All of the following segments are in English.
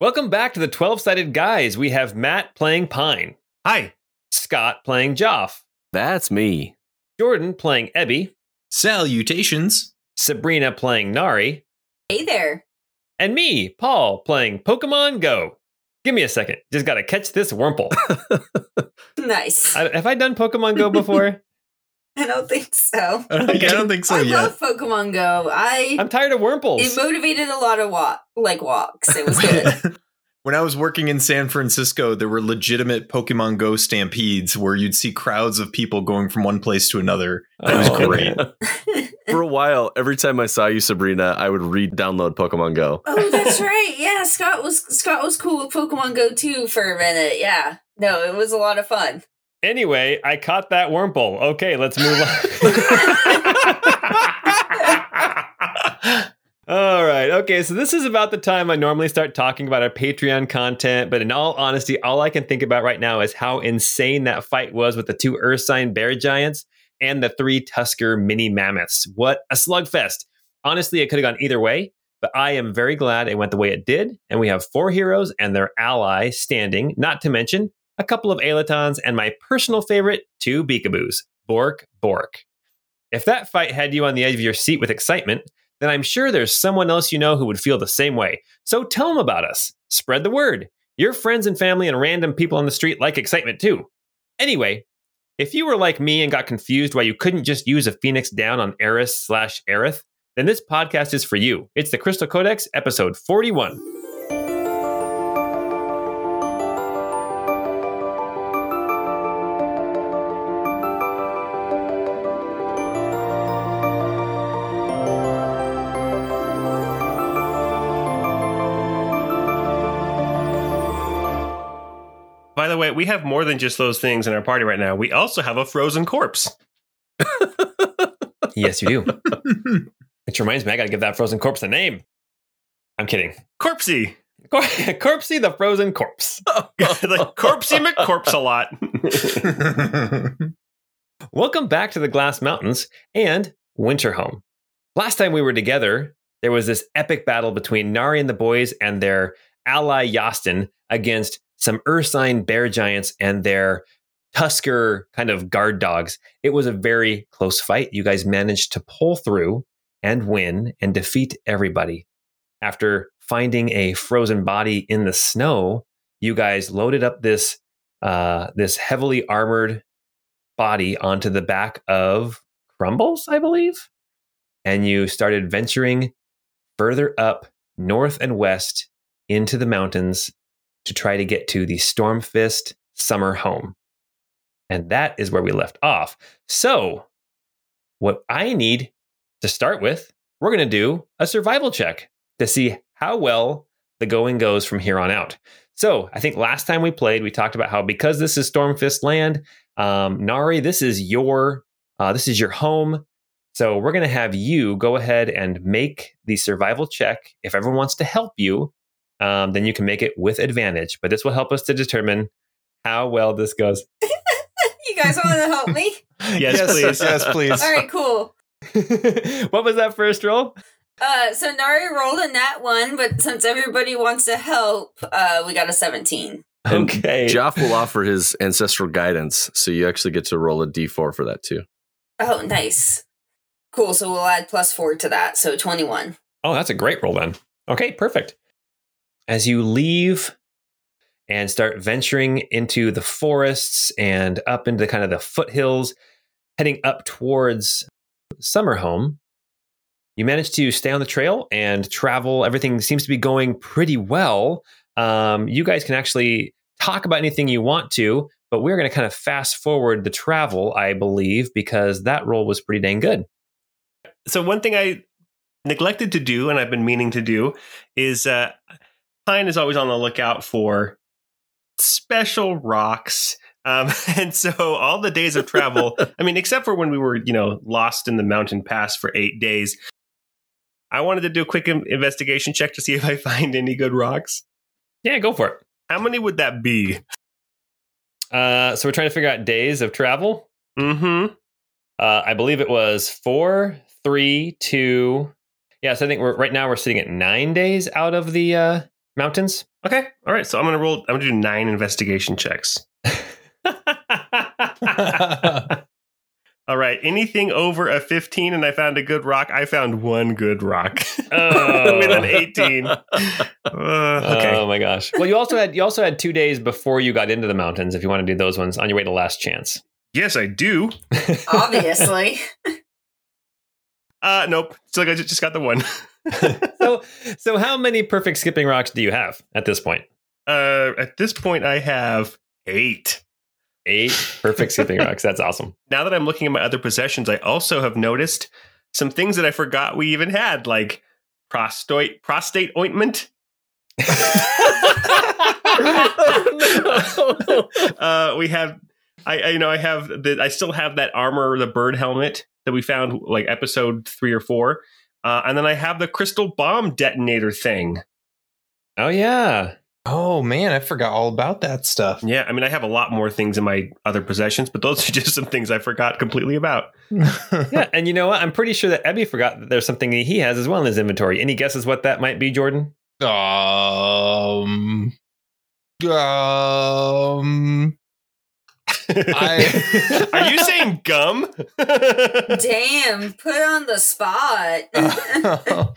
Welcome back to the 12 sided guys. We have Matt playing Pine, Hi. Scott playing Joff, That's me. Jordan playing Ebby, Salutations. Sabrina playing Nari, Hey there. and me, Paul, playing Pokemon Go. Give me a second. Just got to catch this Wurmple. Nice. I, have I done Pokemon Go before? I don't think so. I don't, I don't think so I yet. love Pokemon Go. I I'm tired of Wurmples. it motivated a lot of walk like walks. It was good. when I was working in San Francisco, there were legitimate Pokemon Go stampedes where you'd see crowds of people going from one place to another. That was Oh. great. For a while, every time I saw you, Sabrina, I would re-download Pokemon Go. oh, that's right. Yeah, Scott was Scott was cool with Pokemon Go too for a minute. Yeah. No, it was a lot of fun. Anyway, I caught that Wurmple. Okay, let's move on. All right. Okay. So this is about the time I normally start talking about our Patreon content. But in all honesty, all I can think about right now is how insane that fight was with the two Ursine bear giants and the three Tusker mini mammoths. What a slugfest. Honestly, it could have gone either way, but I am very glad it went the way it did. And we have four heroes and their ally standing, not to mention a couple of Alatons and my personal favorite, two Beekaboos, Bork Bork. If that fight had you on the edge of your seat with excitement, then I'm sure there's someone else you know who would feel the same way. So tell them about us. Spread the word. Your friends and family and random people on the street like excitement too. Anyway, if you were like me and got confused why you couldn't just use a Phoenix down on Aeris slash Aerith, then this podcast is for you. It's the Crystal Codex, episode 41. We have more than just those things in our party right now. We also have a frozen corpse. Yes, you do. Which reminds me, I got to give that frozen corpse a name. I'm kidding. Corpsey. Cor- Corpsey the frozen corpse. Oh. like Corpsey McCorpse a lot. Welcome back to the Glass Mountains and Winterhome. Last time we were together, there was this epic battle between Nari and the boys and their ally Yastin against some Ursine bear giants and their Tusker kind of guard dogs. It was a very close fight. You guys managed to pull through and win and defeat everybody. After finding a frozen body in the snow, you guys loaded up this uh, this heavily armored body onto the back of Crumbles, I believe. And you started venturing further up north and west into the mountains to try to get to the Stormfist summer home. And that is where we left off. So, what I need to start with, we're going to do a survival check to see how well the going goes from here on out. So, I think last time we played, we talked about how because this is Stormfist land, um, Nari, this is your uh, this is your home. So we're going to have you go ahead and make the survival check. If everyone wants to help you, um, then you can make it with advantage. But this will help us to determine how well this goes. You guys want to help me? Yes, please. Yes, please. All right, cool. what was that first roll? Uh, so Nari rolled a nat one, but since everybody wants to help, uh, we got a seventeen. And Okay. Joff will offer his ancestral guidance, so you actually get to roll a d4 for that too. Oh, nice. Cool. So we'll add plus four to that, so twenty-one. Oh, that's a great roll then. Okay, perfect. As you leave and start venturing into the forests and up into kind of the foothills, heading up towards summer home, you manage to stay on the trail and travel. Everything seems to be going pretty well. Um, you guys can actually talk about anything you want to, but we're going to kind of fast forward the travel, I believe, because that roll was pretty dang good. So one thing I neglected to do, and I've been meaning to do, is uh, Pine is always on the lookout for special rocks. Um, and so all the days of travel, I mean, except for when we were, you know, lost in the mountain pass for eight days, I wanted to do a quick investigation check to see if I find any good rocks. Yeah, go for it. How many would that be? Uh, so we're trying to figure out days of travel. Mm-hmm. Uh, I believe it was four, three, two. Yeah, so I think we're right now we're sitting at nine days out of the uh, mountains. Okay. All right. So I'm gonna roll. I'm gonna do nine investigation checks. All right. Anything over a 15 and I found a good rock, I found one good rock Oh. with an 18. Uh, okay. Oh my gosh. Well, you also had you also had two days before you got into the mountains. If you want to do those ones on your way to Last Chance. yes, I do. Obviously. Uh, nope. Still, I just got the one. so, so how many perfect skipping rocks do you have at this point? Uh, at this point, I have eight. Eight perfect skipping rocks. That's awesome. Now that I'm looking at my other possessions, I also have noticed some things that I forgot we even had, like prostate prostate ointment. uh, we have, I, I you know I have the I still have that armor, the bird helmet that we found like episode three or four, uh, and then I have the crystal bomb detonator thing. Oh yeah. oh man, I forgot all about that stuff. Yeah, I mean I have a lot more things in my other possessions, but those are just some things I forgot completely about. Yeah, and you know what? I'm pretty sure that Ebby forgot that there's something he has as well in his inventory. Any guesses what that might be, Jordan? Um. Um. I- Are you saying gum? Damn, put on the spot.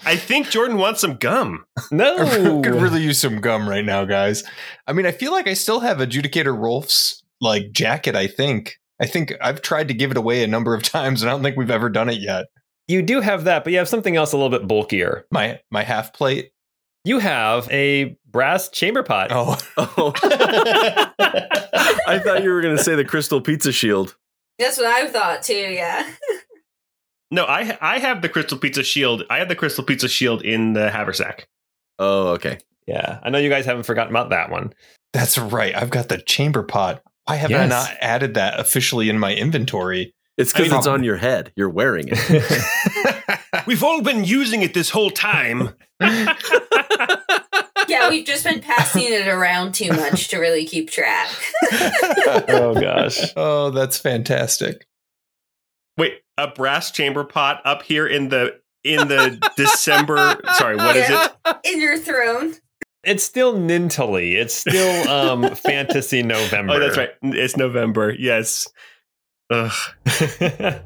I think Jordan wants some gum. No. could really use some gum right now, guys. I mean, I feel like I still have Adjudicator Rolf's like jacket. I think. I think I've tried to give it away a number of times, and I don't think we've ever done it yet. you do have that, but you have something else a little bit bulkier. My my half plate. You have a brass chamber pot. Oh, Oh. I thought you were going to say the crystal pizza shield. That's what I thought too, yeah. No, I I have the crystal pizza shield. I have the crystal pizza shield in the haversack. Oh, okay. Yeah, I know you guys haven't forgotten about that one. that's right. I've got the chamber pot. Why have I Yes. not added that officially in my inventory? It's I mean, because it's on your head. You're wearing it. We've all been using it this whole time. Yeah, we've just been passing it around too much to really keep track. oh gosh. oh, that's fantastic. Wait, a brass chamber pot up here in the in the December. Sorry, what is it? In your throne. It's still Nintily. It's still um Fantasy November. Oh, that's right. It's November. Yes. Ugh.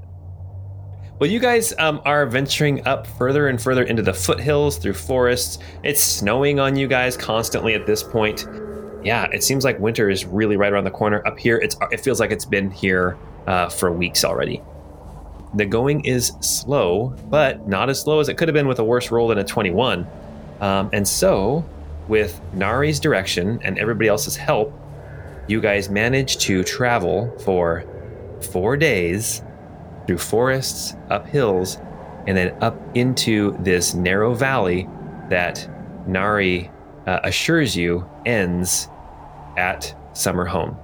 well, you guys um, are venturing up further and further into the foothills through forests. It's snowing on you guys constantly at this point. Yeah, it seems like winter is really right around the corner. Up here, it's it feels like it's been here uh, for weeks already. The going is slow, but not as slow as it could have been with a worse roll than a 21. Um, and so, with Nari's direction and everybody else's help, you guys manage to travel for four days through forests, up hills, and then up into this narrow valley that Nari uh, assures you ends at summer home.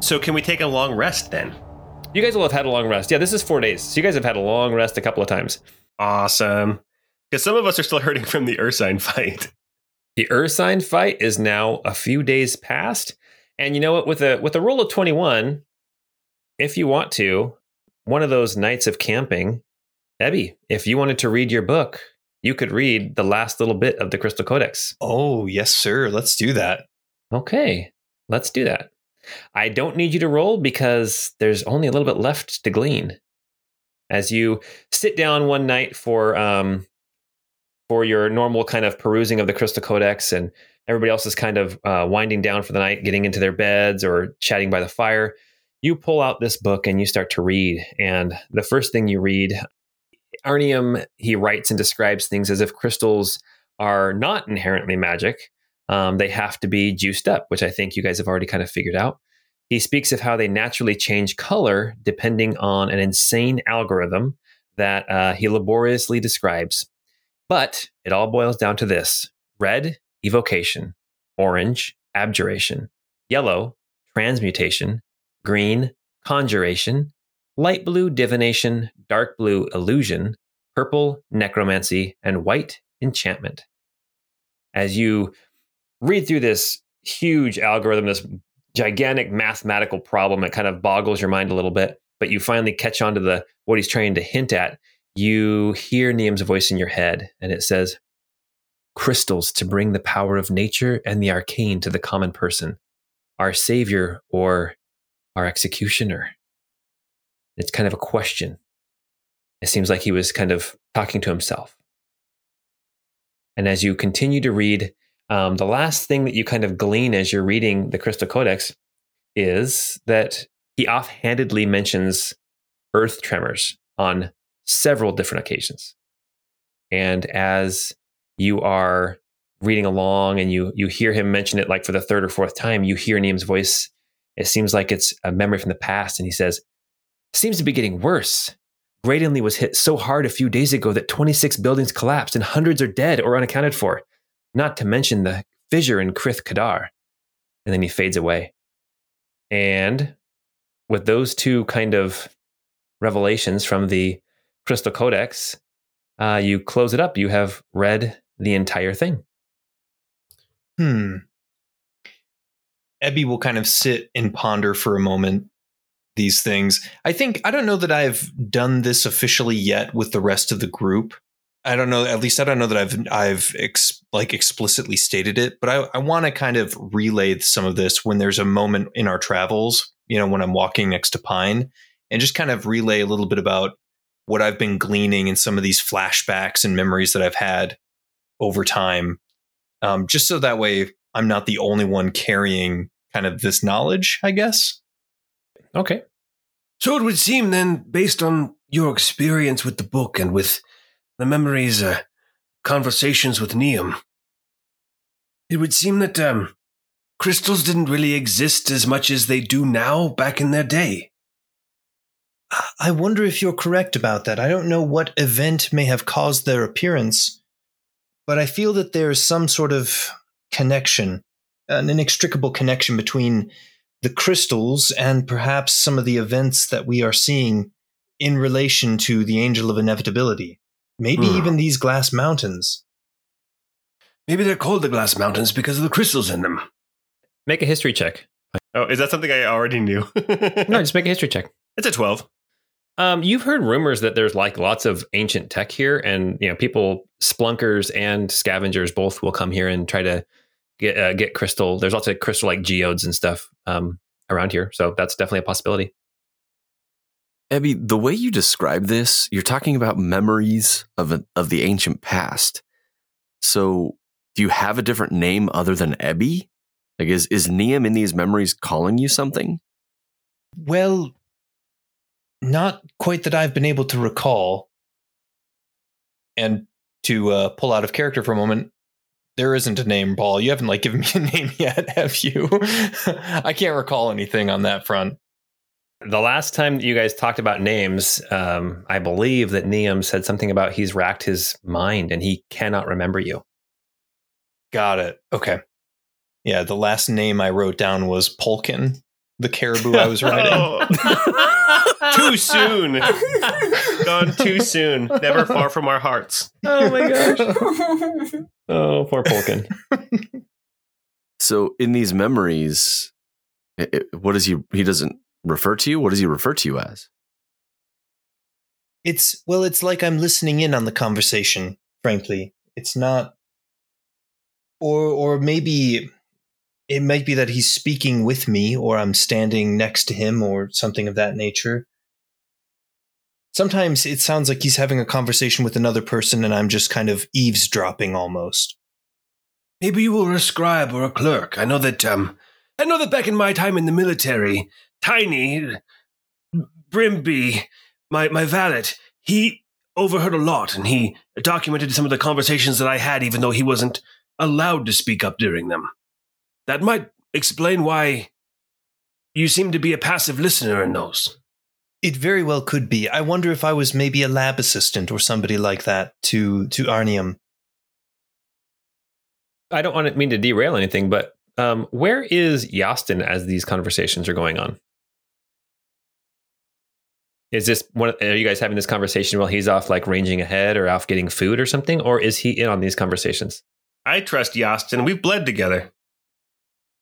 So can we take a long rest then? You guys will have had a long rest. Yeah, this is four days. So you guys have had a long rest a couple of times. Awesome. Because some of us are still hurting from the Ursine fight. The Ursine fight is now a few days past. And you know what? With a with a roll of 21, if you want to, one of those nights of camping, Ebby, if you wanted to read your book, you could read the last little bit of the Crystal Codex. Oh, yes, sir. Let's do that. Okay, let's do that. I don't need you to roll because there's only a little bit left to glean. As you sit down one night for um, for your normal kind of perusing of the Crystal Codex, and everybody else is kind of uh, winding down for the night, getting into their beds or chatting by the fire, you pull out this book and you start to read. And the first thing you read, Arnium, he writes and describes things as if crystals are not inherently magic. Um, they have to be juiced up, which I think you guys have already kind of figured out. He speaks of how they naturally change color depending on an insane algorithm that uh, he laboriously describes. But it all boils down to this red, evocation, orange, abjuration, yellow, transmutation, green, conjuration, light blue, divination, dark blue, illusion, purple, necromancy, and white, enchantment. As you read through this huge algorithm, this gigantic mathematical problem that kind of boggles your mind a little bit, but you finally catch on to the what he's trying to hint at. You hear Niam's voice in your head, and it says, crystals to bring the power of nature and the arcane to the common person, our savior or our executioner? It's kind of a question. It seems like he was kind of talking to himself. And as you continue to read, um, the last thing that you kind of glean as you're reading the Crystal Codex is that he offhandedly mentions earth tremors on several different occasions. And as you are reading along and you you hear him mention it like for the third or fourth time, you hear Niam's voice. It seems like it's a memory from the past, and he says, "Seems to be getting worse. Graydonley was hit so hard a few days ago that 26 buildings collapsed and hundreds are dead or unaccounted for. Not to mention the fissure in Krith Kadar." And then he fades away. And with those two kind of revelations from the Crystal Codex, uh, you close it up. You have read the entire thing. Hmm. Ebby will kind of sit and ponder for a moment these things. I think I don't know that I've done this officially yet with the rest of the group. I don't know. At least I don't know that I've I've ex, like explicitly stated it. But I, I want to kind of relay some of this when there's a moment in our travels. You know, when I'm walking next to Pine, and just kind of relay a little bit about what I've been gleaning in some of these flashbacks and memories that I've had over time. Um, just so that way I'm not the only one carrying kind of this knowledge, I guess. Okay. So it would seem then, based on your experience with the book and with the memories, uh, conversations with Niam, it would seem that um, crystals didn't really exist as much as they do now back in their day. I wonder if you're correct about that. I don't know what event may have caused their appearance, but I feel that there's some sort of connection, an inextricable connection between the crystals and perhaps some of the events that we are seeing in relation to the Angel of Inevitability. Maybe Hmm. even these glass mountains. Maybe they're called the Glass Mountains because of the crystals in them. Make a history check. Oh, is that something I already knew? No, just make a history check. it's a 12. Um, you've heard rumors that there's like lots of ancient tech here, and you know, people, splunkers and scavengers both will come here and try to get uh, get crystal. There's lots of crystal like geodes and stuff um, around here, so that's definitely a possibility. Ebby, the way you describe this, you're talking about memories of a, of the ancient past. So, do you have a different name other than Ebby? Like, is is Niam in these memories calling you something? Well, not quite that I've been able to recall. And to uh, pull out of character for a moment, there isn't a name, Paul. You haven't like given me a name yet, have you? I can't recall anything on that front. The last time that you guys talked about names, um, I believe that Niam said something about he's racked his mind and he cannot remember you. Got it. Okay. Yeah, the last name I wrote down was Polkin, the caribou I was riding. Too soon. Gone too soon. Never far from our hearts. Oh my gosh! Oh, poor Polkin. So, in these memories, i- i- what does he? He doesn't refer to you. What does he refer to you as? It's well, it's like I'm listening in on the conversation, frankly. It's not or or maybe it might be that he's speaking with me or I'm standing next to him or something of that nature. Sometimes it sounds like he's having a conversation with another person and I'm just kind of eavesdropping almost. Maybe you were a scribe or a clerk. I know that um I know that back in my time in the military, Tiny Brimby, my my valet, he overheard a lot and he documented some of the conversations that I had even though he wasn't allowed to speak up during them. That might explain why you seem to be a passive listener in those. It very well could be. I wonder if I was maybe a lab assistant or somebody like that to to Arnium. I don't want to mean to derail anything, but um, where is Yastin as these conversations are going on? Is this one? Are you guys having this conversation while he's off, like ranging ahead, or off getting food or something, or is he in on these conversations? I trust Yastin. We've bled together.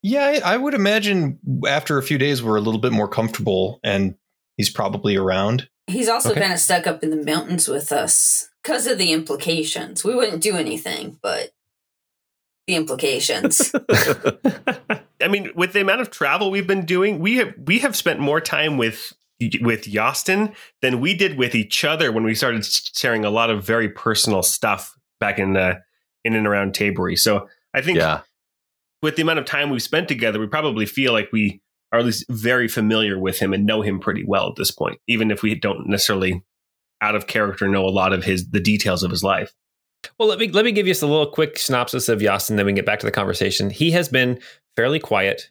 Yeah, I, I would imagine after a few days we're a little bit more comfortable and he's probably around. He's also Okay. kind of stuck up in the mountains with us because of the implications. We wouldn't do anything, but the implications. I mean, with the amount of travel we've been doing, we have we have spent more time with with Yastin than we did with each other when we started sharing a lot of very personal stuff back in uh, in and around Tabery. So I think yeah. with the amount of time we've spent together, we probably feel like we are at least very familiar with him and know him pretty well at this point, even if we don't necessarily out of character know a lot of his the details of his life. Well, let me let me give you just a little quick synopsis of Yastin, then we can get back to the conversation. He has been fairly quiet,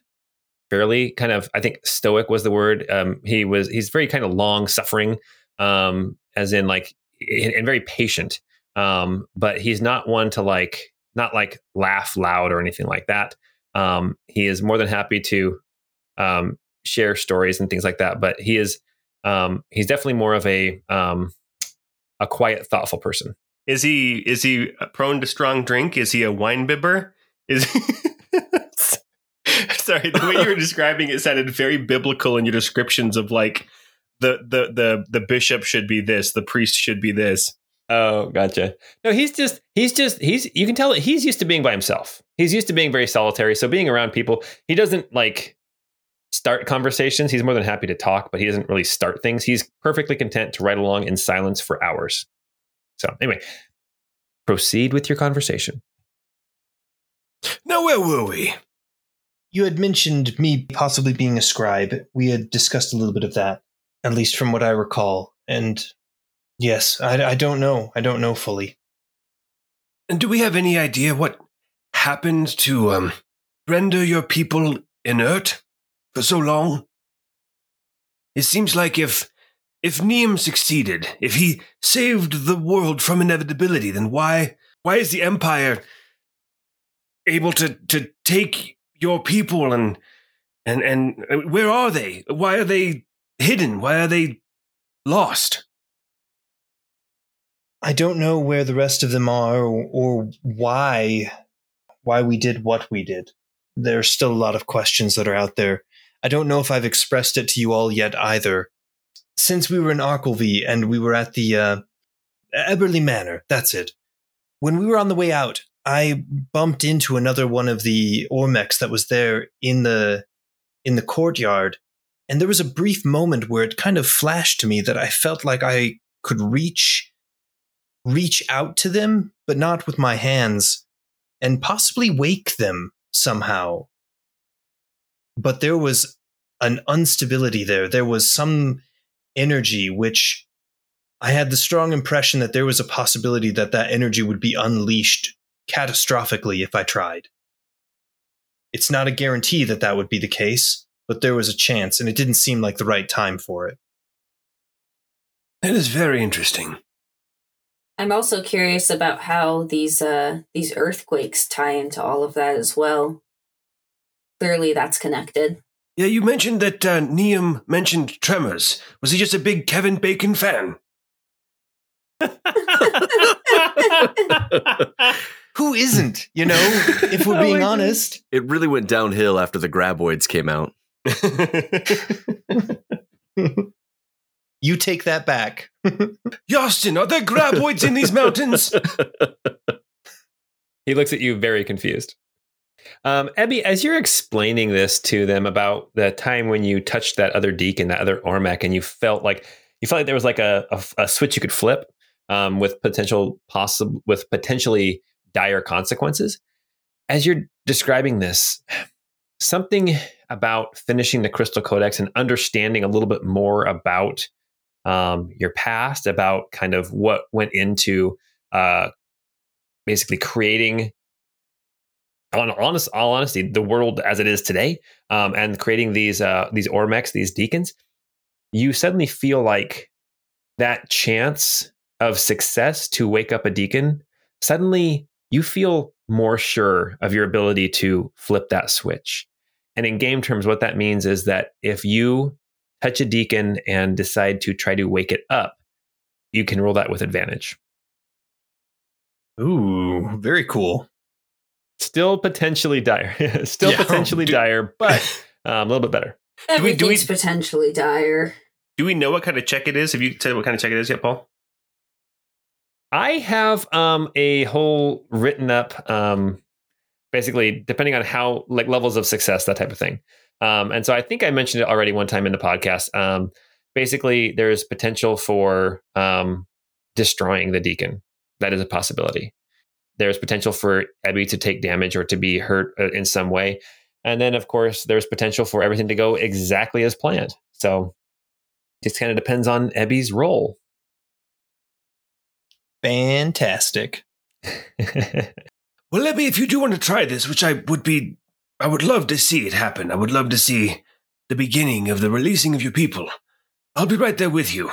fairly kind of, I think stoic was the word. Um, he was he's very kind of long suffering, um, as in like and very patient. Um, but he's not one to like not like laugh loud or anything like that. Um, he is more than happy to um, share stories and things like that. But he is um, he's definitely more of a um, a quiet, thoughtful person. Is he is he prone to strong drink? Is he a wine bibber? Is he sorry, the way you were describing it sounded very biblical in your descriptions of like the the the the bishop should be this, the priest should be this. Oh, gotcha. No, he's just he's just he's you can tell that he's used to being by himself. He's used to being very solitary. So being around people, he doesn't like start conversations. He's more than happy to talk, but he doesn't really start things. He's perfectly content to ride along in silence for hours. So, anyway, proceed with your conversation. Now, where were we? You had mentioned me possibly being a scribe. We had discussed a little bit of that, at least from what I recall. And yes, I, I don't know. I don't know fully. And do we have any idea what happened to um, render your people inert for so long? It seems like if if Niam succeeded, if he saved the world from inevitability, then why why is the Empire able to to take your people and and and uh, where are they? Why are they hidden? Why are they lost? I don't know where the rest of them are or, or why why we did what we did. There's still a lot of questions that are out there. I don't know if I've expressed it to you all yet either since we were in Arkelvy and we were at the uh, Eberly Manor, that's it. When we were on the way out, I bumped into another one of the Ormecs that was there in the in the courtyard, and there was a brief moment where it kind of flashed to me that I felt like I could reach reach out to them, but not with my hands, and possibly wake them somehow. But there was an instability there. There was some energy, which I had the strong impression that there was a possibility that that energy would be unleashed catastrophically if I tried. It's not a guarantee that that would be the case, but there was a chance, and it didn't seem like the right time for it. That is very interesting. I'm also curious about how these uh, these earthquakes tie into all of that as well. Clearly, that's connected. Yeah, you mentioned that uh, Niam mentioned Tremors. Was he just a big Kevin Bacon fan? Who isn't? You know, if we're being honest. It really went downhill after the graboids came out. you take that back. Yastin, are there graboids in these mountains? he looks at you very confused. Um, Ebby, as you're explaining this to them about the time when you touched that other deacon, that other Ormec, and you felt like you felt like there was like a, a, a switch you could flip um, with potential possible with potentially dire consequences. As you're describing this, something about finishing the Crystal Codex and understanding a little bit more about um, your past, about kind of what went into uh, basically creating on honest, all honesty, the world as it is today, um, and creating these uh, these Ormecs, these deacons, you suddenly feel like that chance of success to wake up a deacon. Suddenly, you feel more sure of your ability to flip that switch. And in game terms, what that means is that if you touch a deacon and decide to try to wake it up, you can roll that with advantage. Ooh, very cool still potentially dire, still yeah, potentially do, dire, but um, a little bit better. Everything's do we, do we, potentially dire. Do we know what kind of check it is? Have you said what kind of check it is yet, Paul? I have um, a whole written up um, basically depending on how like levels of success that type of thing um, and so i think i mentioned it already one time in the podcast um, basically there's potential for um, destroying the deacon that is a possibility there's potential for Ebby to take damage or to be hurt uh, in some way and then of course there's potential for everything to go exactly as planned so it just kind of depends on Ebby's roll Fantastic. Well, Ebby, if you do want to try this, which I would be, I would love to see it happen. I would love to see the beginning of the releasing of your people. I'll be right there with you.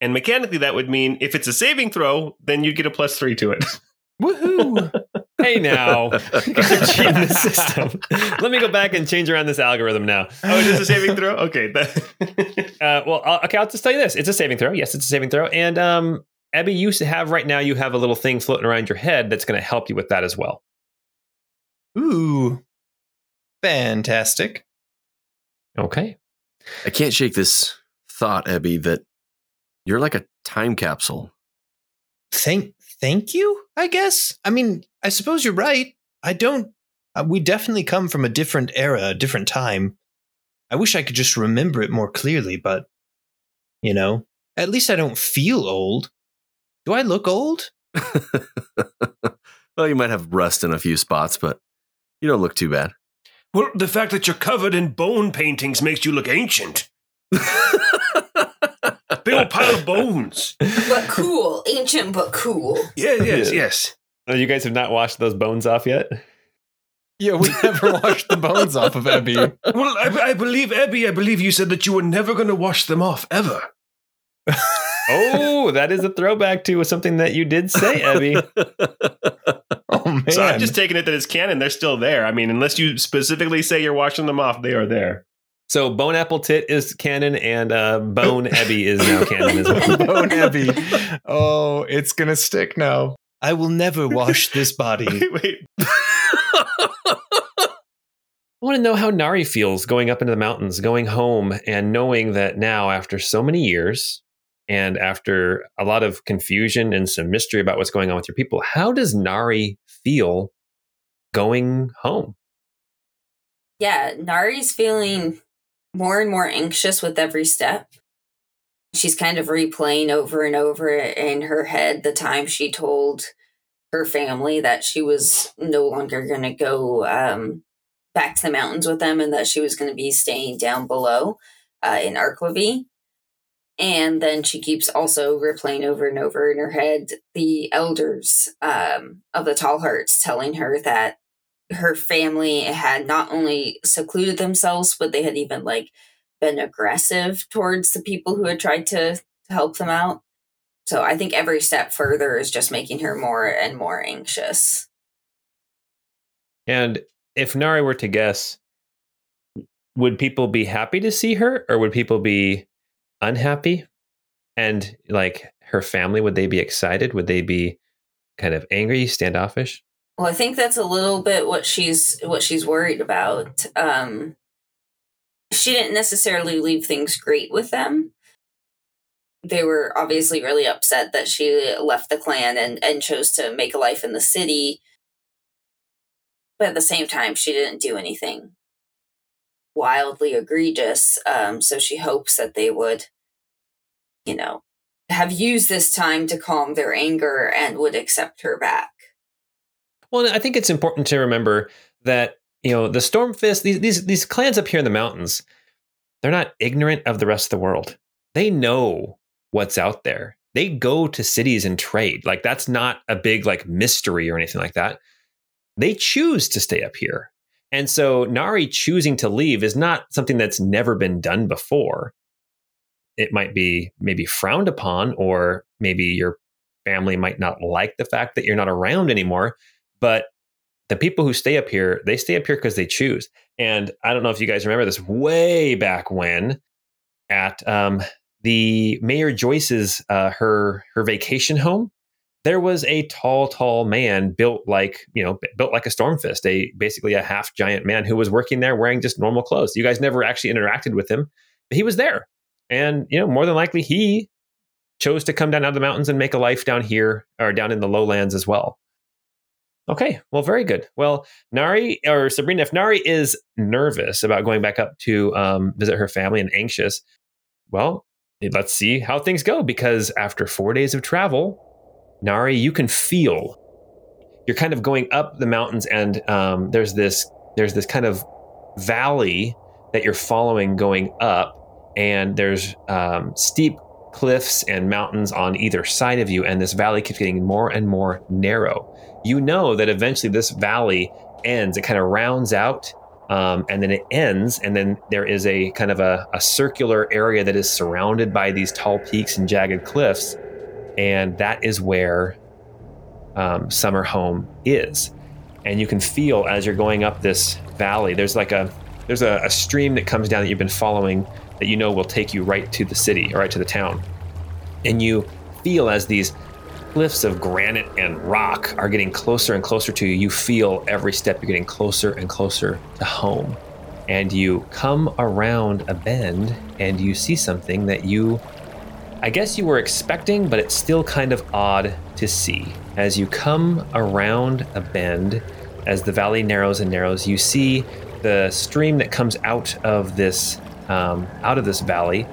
And mechanically, that would mean if it's a saving throw, then you get a plus three to it. Woohoo! hey now cheating the system let me go back and change around this algorithm now oh, it is a saving throw? Okay. Uh, well, I'll, okay, I'll just tell you this: it's a saving throw. Yes, it's a saving throw. And um, Abby, you have right now. You have a little thing floating around your head that's going to help you with that as well. Ooh. Fantastic. Okay. I can't shake this thought, Ebby, that you're like a time capsule. Thank thank you, I guess. I mean, I suppose you're right. I don't uh, we definitely come from a different era, a different time. I wish I could just remember it more clearly, but you know, at least I don't feel old. Do I look old? well, you might have rust in a few spots, but you don't look too bad. Well, the fact that you're covered in bone paintings makes you look ancient. Big old pile of bones. But cool. Ancient but cool. Yeah, yes, Yeah. yes. Oh, you guys have not washed those bones off yet. Yeah, we never washed the bones off of Ebby. Well, I, I believe, Ebby, I believe you said that you were never going to wash them off, ever. Oh, that is a throwback to something that you did say, Abby. Oh man. so I'm just taking it that it's canon. They're still there. I mean, unless you specifically say you're washing them off, they are there. So Bone Apple Tit is canon, and uh, Bone Ebby is now canon as well. Bone Ebby. Oh, it's gonna stick now. I will never wash this body. Wait, wait. I want to know how Nari feels going up into the mountains, going home, and knowing that now, after so many years, and after a lot of confusion and some mystery about what's going on with your people, how does Nari feel going home? Yeah, Nari's feeling more and more anxious with every step. She's kind of replaying over and over in her head the time she told her family that she was no longer going to go um, back to the mountains with them and that she was going to be staying down below uh, in Arklevy. And then she keeps also replaying over and over in her head the elders um, of the Tall Hearts telling her that her family had not only secluded themselves, but they had even like been aggressive towards the people who had tried to, to help them out. So I think every step further is just making her more and more anxious. And if Nari were to guess, would people be happy to see her or would people be unhappy? And like her family, would they be excited? Would they be kind of angry, standoffish? Well, I think that's a little bit what she's what she's worried about. Um, she didn't necessarily leave things great with them. They were obviously really upset that she left the clan and, and chose to make a life in the city. But at the same time, she didn't do anything wildly egregious. Um, so she hopes that they would, you know, have used this time to calm their anger and would accept her back. Well, I think it's important to remember that you know the Stormfist, these these these clans up here in the mountains, they're not ignorant of the rest of the world. They know what's out there. They go to cities and trade. Like that's not a big like mystery or anything like that. They choose to stay up here. And so Nari choosing to leave is not something that's never been done before. It might be maybe frowned upon, or maybe your family might not like the fact that you're not around anymore. But the people who stay up here, they stay up here because they choose. And I don't know if you guys remember this way back when at um, the Mayor Joyce's uh, her her vacation home, there was a tall, tall man built like you know built like a stormfist, a basically a half giant man who was working there wearing just normal clothes. You guys never actually interacted with him, but he was there, and you know more than likely he chose to come down out of the mountains and make a life down here or down in the lowlands as well. Okay, well, very good. Well, Nari or Sabrina, if Nari is nervous about going back up to um, visit her family and anxious, well, let's see how things go because after four days of travel, Nari, you can feel you're kind of going up the mountains, and um, there's this there's this kind of valley that you're following going up, and there's um, steep cliffs and mountains on either side of you, and this valley keeps getting more and more narrow. You know that eventually this valley ends; it kind of rounds out um, and then it ends, and then there is a kind of a, a, circular area that is surrounded by these tall peaks and jagged cliffs, and that is where um, Summer Home is. And you can feel as you're going up this valley, there's like a there's a, a stream that comes down that you've been following that you know will take you right to the city or right to the town, and you feel as these cliffs of granite and rock are getting closer and closer to you. You feel every step you're getting closer and closer to home. And you come around a bend and you see something that you, I guess you were expecting, but it's still kind of odd to see. As you come around a bend, as the valley narrows and narrows, you see the stream that comes out of this um, out of this valley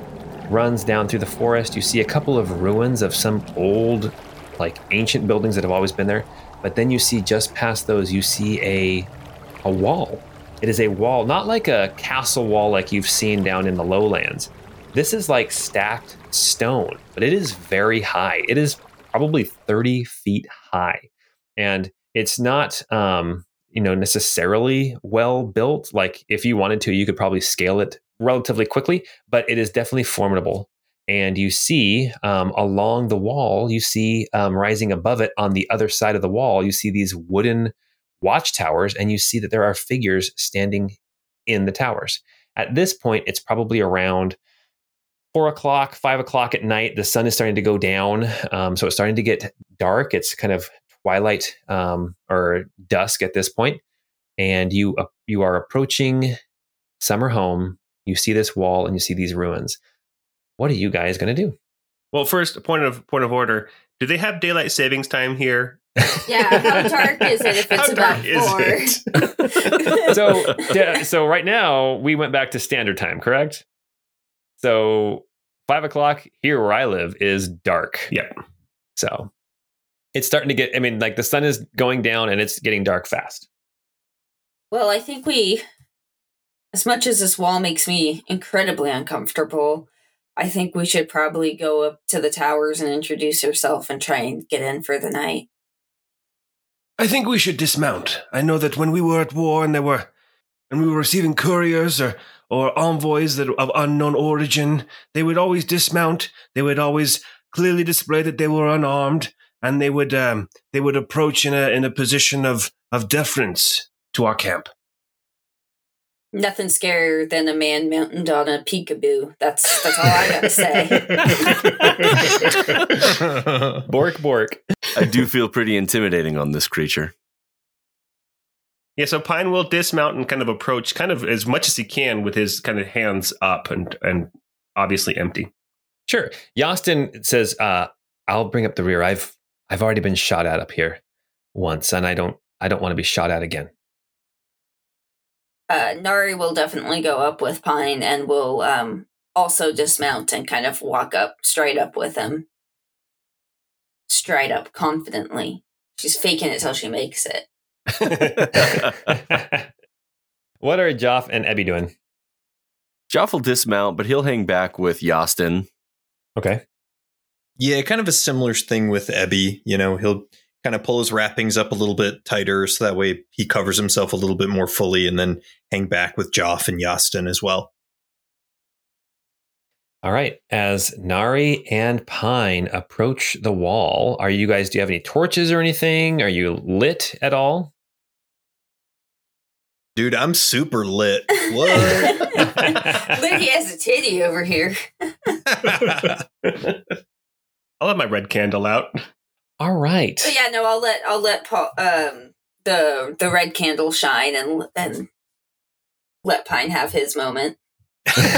runs down through the forest. You see a couple of ruins of some old like ancient buildings that have always been there. But then you see just past those, you see a a wall. It is a wall, not like a castle wall like you've seen down in the lowlands. This is like stacked stone, but it is very high. It is probably 30 feet high. And it's not um, you know, necessarily well built. Like if you wanted to, you could probably scale it relatively quickly, but it is definitely formidable and you see um, along the wall, you see um, rising above it on the other side of the wall, you see these wooden watchtowers, and you see that there are figures standing in the towers. At this point, it's probably around four o'clock, five o'clock at night. The sun is starting to go down, um, so it's starting to get dark. It's kind of twilight um, or dusk at this point, and you uh, you are approaching summer home. You see this wall and you see these ruins what are you guys going to do? Well, first point of point of order: Do they have daylight savings time here? Yeah, how dark is it if it's about four? so, so right now we went back to standard time, correct? So five o'clock here where I live is dark. Yeah. So it's starting to get. I mean, like the sun is going down and it's getting dark fast. Well, I think we, as much as this wall makes me incredibly uncomfortable, I think we should probably go up to the towers and introduce herself and try and get in for the night. I think we should dismount. I know that when we were at war and there were and we were receiving couriers or or envoys that of unknown origin, they would always dismount. They would always clearly display that they were unarmed, and they would um, they would approach in a in a position of of deference to our camp. Nothing scarier than a man mounted on a peekaboo. That's that's all I gotta say. bork bork. I do feel pretty intimidating on this creature. Yeah, so Pine will dismount and kind of approach kind of as much as he can with his kind of hands up and and obviously empty. Sure. Yastin says, uh, I'll bring up the rear. I've I've already been shot at up here once, and I don't I don't want to be shot at again uh, Nari will definitely go up with Pine and will um, also dismount and kind of walk up straight up with him. Straight up, confidently. She's faking it till she makes it. what are Joff and Ebby doing? Joff will dismount, but he'll hang back with Yastin. Okay. Yeah, kind of a similar thing with Ebby. You know, he'll kind of pull his wrappings up a little bit tighter so that way he covers himself a little bit more fully and then hang back with Joff and Yastin as well. All right. As Nari and Pine approach the wall, are you guys, do you have any torches or anything? Are you lit at all? Dude, I'm super lit. What? Liddy has a titty over here. I'll have my red candle out. All right. But yeah, no, I'll let I'll let Paul, um, the the red candle shine and and let Pine have his moment. Thank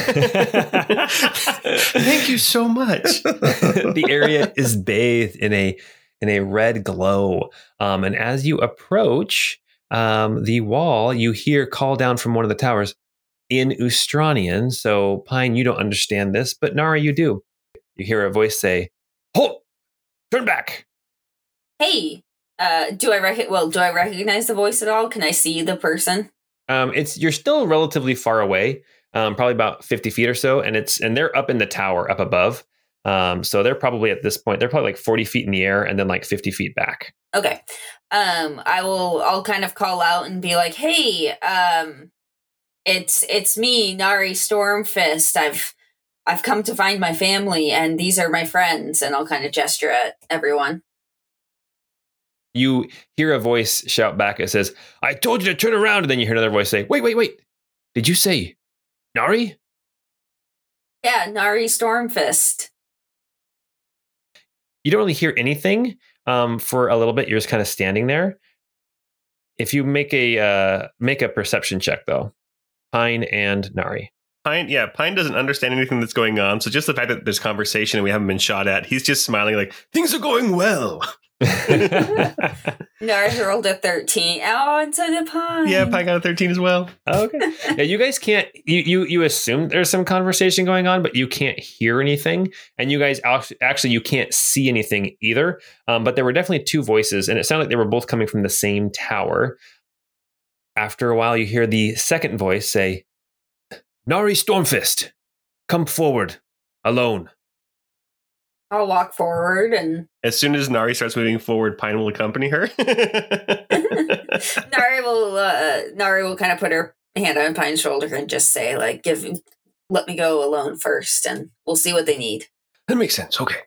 you so much. the area is bathed in a in a red glow. Um, and as you approach um, the wall, you hear call down from one of the towers in Ustranian. So, Pine, you don't understand this, but Nara, you do. You hear a voice say, Halt! Turn back! Hey, uh, do I rec- well, do I recognize the voice at all? Can I see the person? Um, it's you're still relatively far away, um, probably about 50 feet or so, and it's and they're up in the tower up above. Um, so they're probably at this point, they're probably like 40 feet in the air and then like 50 feet back. Okay. Um, I will I'll kind of call out and be like, hey, um, it's it's me, Nari Stormfist. I've I've come to find my family and these are my friends, and I'll kind of gesture at everyone. You hear a voice shout back. It says, I told you to turn around. And then you hear another voice say, Wait, wait, wait. Did you say Nari? Yeah, Nari Stormfist. You don't really hear anything um, for a little bit. You're just kind of standing there. If you make a uh, make a perception check, though, Pine and Nari. Pine, yeah, Pine doesn't understand anything that's going on. So just the fact that there's conversation and we haven't been shot at, he's just smiling like things are going well. Nari rolled a 13. Oh, and so did Pine. Yeah, Pine got a 13 as well. okay. Yeah, you guys can't. You you you assume there's some conversation going on, but you can't hear anything, and you guys actually you can't see anything either. Um, but there were definitely two voices, and it sounded like they were both coming from the same tower. After a while, you hear the second voice say, "Nari Stormfist, come forward, alone." I'll walk forward and As soon as Nari starts moving forward, Pine will accompany her. Nari will uh, Nari will kind of put her hand on Pine's shoulder and just say like, "Give, let me go alone first, and we'll see what they need." That makes sense. Okay.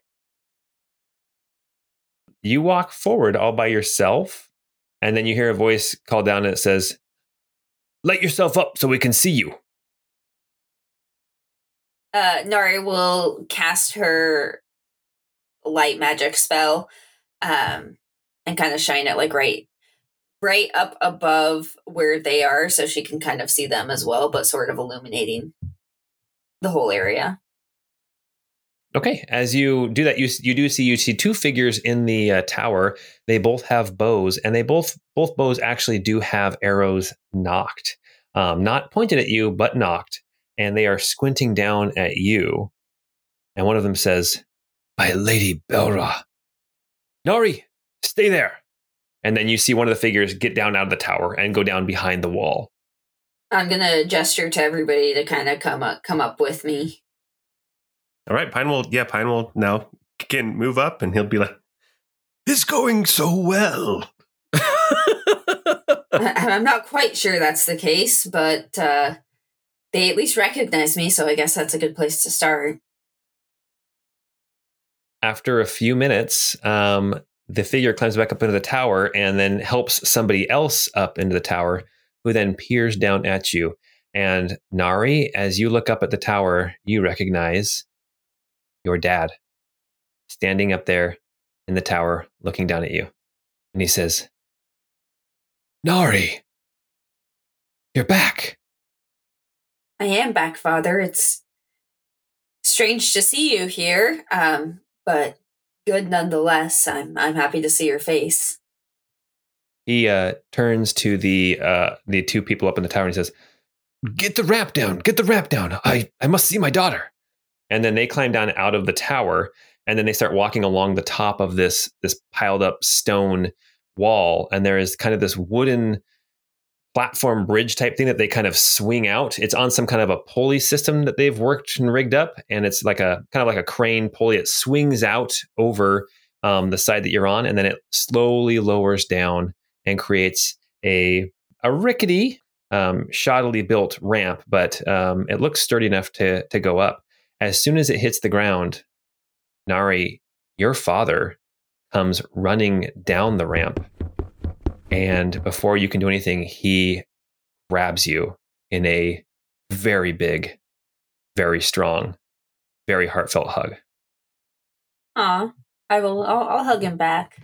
You walk forward all by yourself, and then you hear a voice call down and it says, "Let yourself up so we can see you." Uh, Nari will cast her light magic spell, um, and kind of shine it like right, right up above where they are, so she can kind of see them as well, but sort of illuminating the whole area. Okay, as you do that, you you do see you see two figures in the uh, tower. They both have bows, and they both both bows actually do have arrows nocked, um, not pointed at you, but nocked, and they are squinting down at you. And one of them says, "By Lady Belra, Nari, stay there." And then you see one of the figures get down out of the tower and go down behind the wall. I'm gonna gesture to everybody to kind of come up come up with me. All right, Pine will, yeah, Pine will now can move up and he'll be like, It's going so well. I- I'm not quite sure that's the case, but uh, they at least recognize me, so I guess that's a good place to start. After a few minutes, um, the figure climbs back up into the tower and then helps somebody else up into the tower, who then peers down at you. And Nari, as you look up at the tower, you recognize your dad standing up there in the tower looking down at you. And he says, Nari, you're back. I am back, Father. It's strange to see you here, um, but good nonetheless. I'm I'm happy to see your face. He uh, turns to the uh, the two people up in the tower and he says, "Get the ramp down! Get the ramp down! I I must see my daughter." And then they climb down out of the tower, and then they start walking along the top of this this piled up stone wall, and there is kind of this wooden platform bridge type thing that they kind of swing out. It's on some kind of a pulley system that they've worked and rigged up, and it's like a kind of like a crane pulley. It swings out over um, the side that you're on, and then it slowly lowers down and creates a a rickety, um, shoddily built ramp, but um, it looks sturdy enough to to go up. As soon as it hits the ground, Nari, your father comes running down the ramp, and before you can do anything, he grabs you in a very big, very strong, very heartfelt hug. Aw, I will. I'll, I'll hug him back.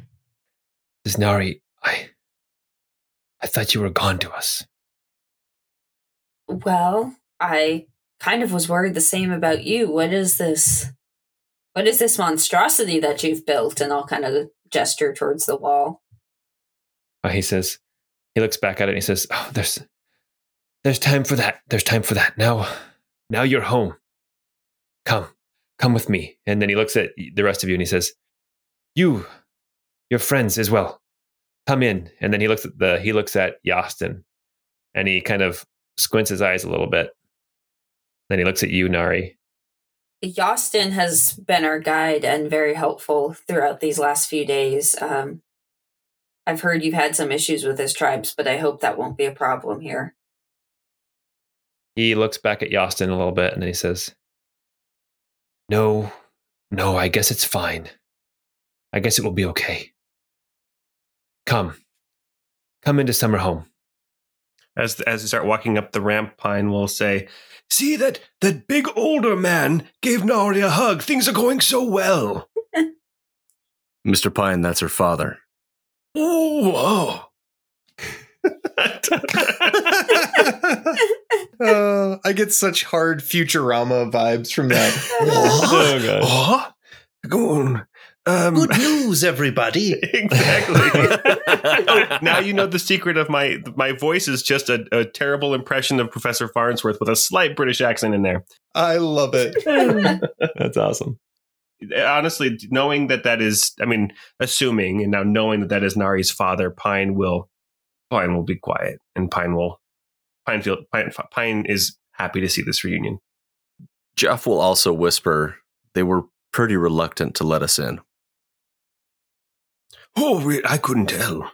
Says Nari, I, I thought you were gone to us. Well, I kind of was worried the same about you. What is this? What is this monstrosity that you've built? And I'll kind of gesture towards the wall. Uh, he says, he looks back at it and he says, "Oh, there's, there's time for that. There's time for that. Now, now you're home. Come, come with me." And then he looks at the rest of you and he says, "You, your friends as well, come in." And then he looks at the he looks at Yastin, and he kind of squints his eyes a little bit. Then he looks at you, Nari. Yastin has been our guide and very helpful throughout these last few days. Um, I've heard you've had some issues with his tribes, but I hope that won't be a problem here. He looks back at Yastin a little bit and then he says, No, no, I guess it's fine. I guess it will be okay. Come. Come into summer home. As as we start walking up the ramp, Pine will say, See that that big older man gave Nari a hug. Things are going so well. Mr. Pine, that's her father. Oh, Uh, I get such hard Futurama vibes from that. Oh, God. Huh? Go on. Um, Good news, everybody. exactly. Oh, now you know the secret of my my voice is just a, a terrible impression of Professor Farnsworth with a slight British accent in there. I love it. That's awesome. Honestly, knowing that that is, I mean, assuming and now knowing that that is Nari's father, Pine will Pine will be quiet, and Pine will Pine feel Pine, Pine is happy to see this reunion. Jeff will also whisper, they were pretty reluctant to let us in. oh, wait, I couldn't tell.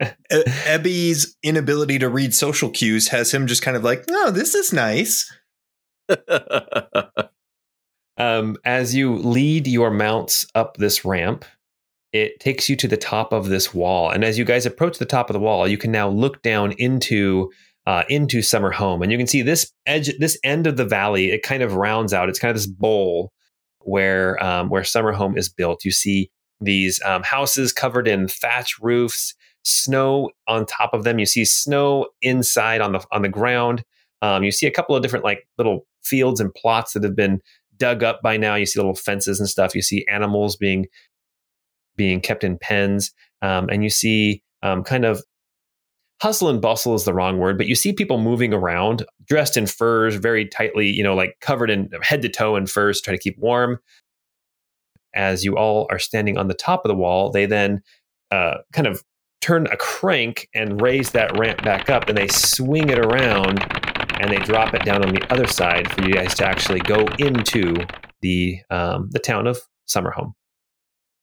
Ebby's inability to read social cues has him just kind of like, oh, this is nice. Um, as you lead your mounts up this ramp, it takes you to the top of this wall. And as you guys approach the top of the wall, you can now look down into uh, into Summer Home, and you can see this edge, this end of the valley. It kind of rounds out. It's kind of this bowl where um, where Summer Home is built. You see these um, houses covered in thatch roofs, snow on top of them. You see snow inside on the on the ground. Um, you see a couple of different like little fields and plots that have been dug up by now. You see little fences and stuff. You see animals being being kept in pens, um, and you see um, kind of hustle and bustle is the wrong word, but you see people moving around dressed in furs, very tightly, you know, like covered in head to toe in furs, try to keep warm. As you all are standing on the top of the wall, they then uh, kind of turn a crank and raise that ramp back up, and they swing it around and they drop it down on the other side for you guys to actually go into the um, the town of Summerhome.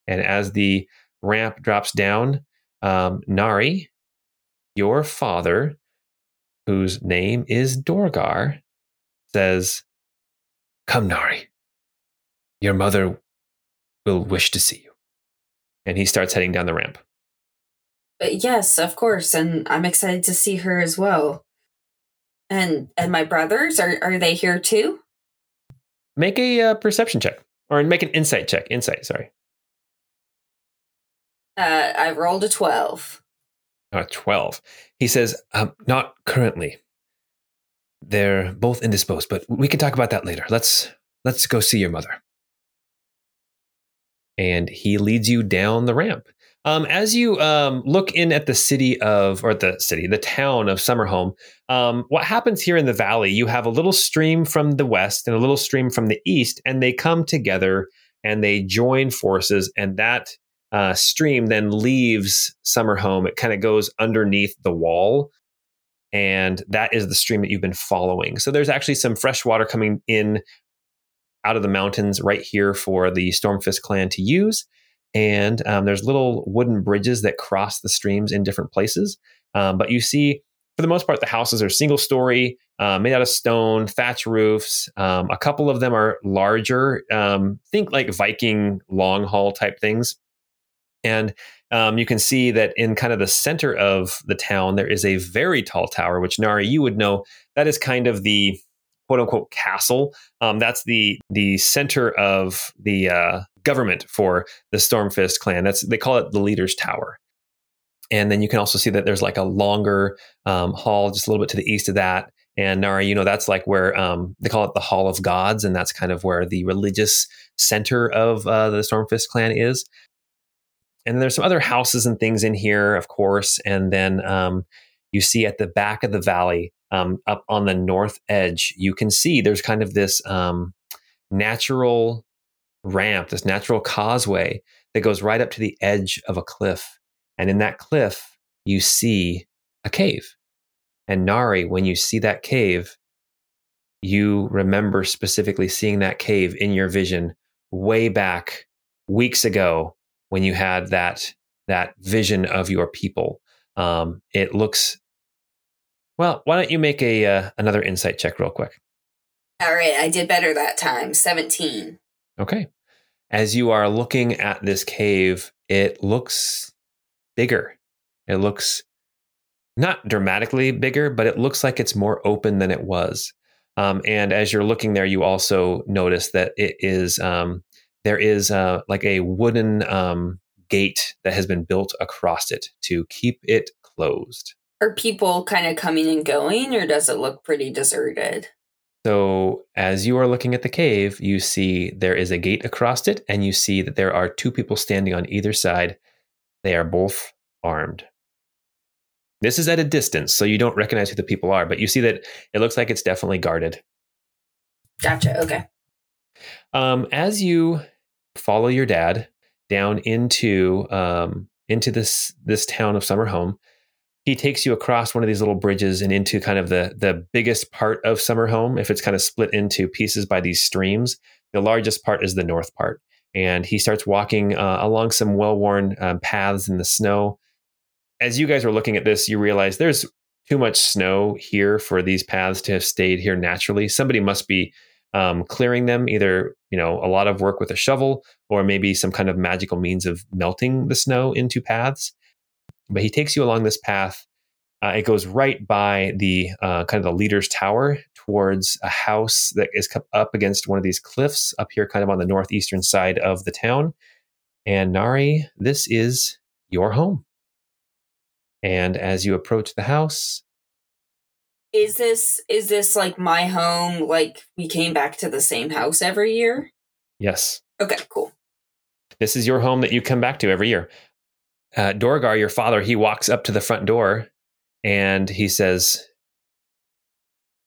And as the ramp drops down, um, Nari, your father, whose name is Dorgar, says, "Come, Nari. Your mother will wish to see you." And he starts heading down the ramp. Uh, yes, of course, and I'm excited to see her as well. And and my brothers are are they here too? Make a uh, perception check, or make an insight check. Insight, sorry. Uh, I rolled a twelve. A 12. He says, um, Not currently. They're both indisposed, but we can talk about that later. Let's let's go see your mother. And he leads you down the ramp. Um, as you um, look in at the city of, or the city, the town of Summerhome, um, what happens here in the valley, you have a little stream from the west and a little stream from the east, and they come together and they join forces, and that uh, stream then leaves Summerhome. It kind of goes underneath the wall, and that is the stream that you've been following. So there's actually some fresh water coming in out of the mountains right here for the Stormfist clan to use. And um, there's little wooden bridges that cross the streams in different places. Um, but you see, for the most part, the houses are single story, uh, made out of stone, thatch roofs. Um, a couple of them are larger. Um, think like Viking long haul type things. And um, you can see that in kind of the center of the town, there is a very tall tower, which Nari, you would know that is kind of the quote unquote castle. Um, that's the the center of the uh, government for the Stormfist clan. That's they call it the Leader's Tower. And then you can also see that there's like a longer um, hall just a little bit to the east of that. And Nara, you know, that's like where um, they call it the Hall of Gods, and that's kind of where the religious center of uh, the Stormfist clan is. And there's some other houses and things in here, of course. And then um, you see at the back of the valley, um, up on the north edge, you can see there's kind of this um, natural ramp, this natural causeway that goes right up to the edge of a cliff. And in that cliff, you see a cave. And Nari, when you see that cave, you remember specifically seeing that cave in your vision way back weeks ago when you had that that vision of your people. Um, it looks well. Why don't you make a uh, another insight check real quick? All right, I did better that time. 17. Okay. As you are looking at this cave, it looks bigger. It looks not dramatically bigger, but it looks like it's more open than it was. Um, and as you're looking there, you also notice that it is um, there is uh, like a wooden um, gate that has been built across it to keep it closed. Are people kind of coming and going, or does it look pretty deserted? So, as you are looking at the cave, you see there is a gate across it, and you see that there are two people standing on either side. They are both armed. This is at a distance, so you don't recognize who the people are, but you see that it looks like it's definitely guarded. Gotcha. Okay. Um, as you follow your dad down into um, into this this town of Summerhome, he takes you across one of these little bridges and into kind of the the biggest part of Summerhome. If it's kind of split into pieces by these streams, the largest part is the north part. And he starts walking uh, along some well worn um, paths in the snow. As you guys are looking at this, you realize there's too much snow here for these paths to have stayed here naturally. Somebody must be um, clearing them, either you know a lot of work with a shovel or maybe some kind of magical means of melting the snow into paths. But he takes you along this path. Uh, it goes right by the uh, kind of the leader's tower towards a house that is up against one of these cliffs up here, kind of on the northeastern side of the town. And Nari, this is your home. And as you approach the house, Is this is this like my home? Like we came back to the same house every year? yes, Okay, cool. this is your home that you come back to every year. Uh, Dorgar, your father, he walks up to the front door and he says,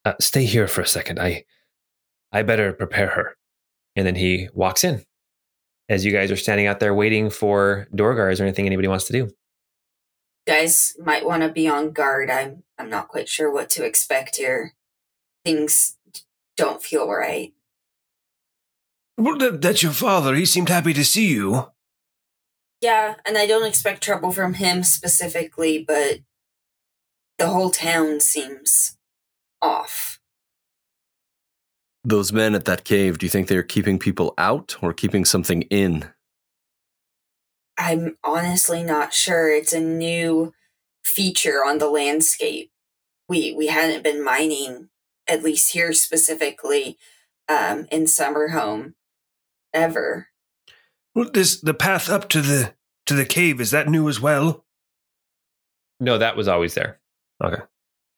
uh, "Stay here for a second. I, I better prepare her." And then he walks in. As you guys are standing out there waiting for Dorgar, is there anything anybody wants to do? Guys might want to be on guard. I'm I'm not quite sure what to expect here. Things don't feel right. Well, that's your father. He seemed happy to see you. Yeah, and I don't expect trouble from him specifically, but the whole town seems off. Those men at that cave, do you think they're keeping people out or keeping something in? I'm honestly not sure. It's a new feature on the landscape. We we hadn't been mining, at least here specifically, um, in Summerhome, ever. Well, this the path up to the to the cave is that new as well? No, that was always there. Okay.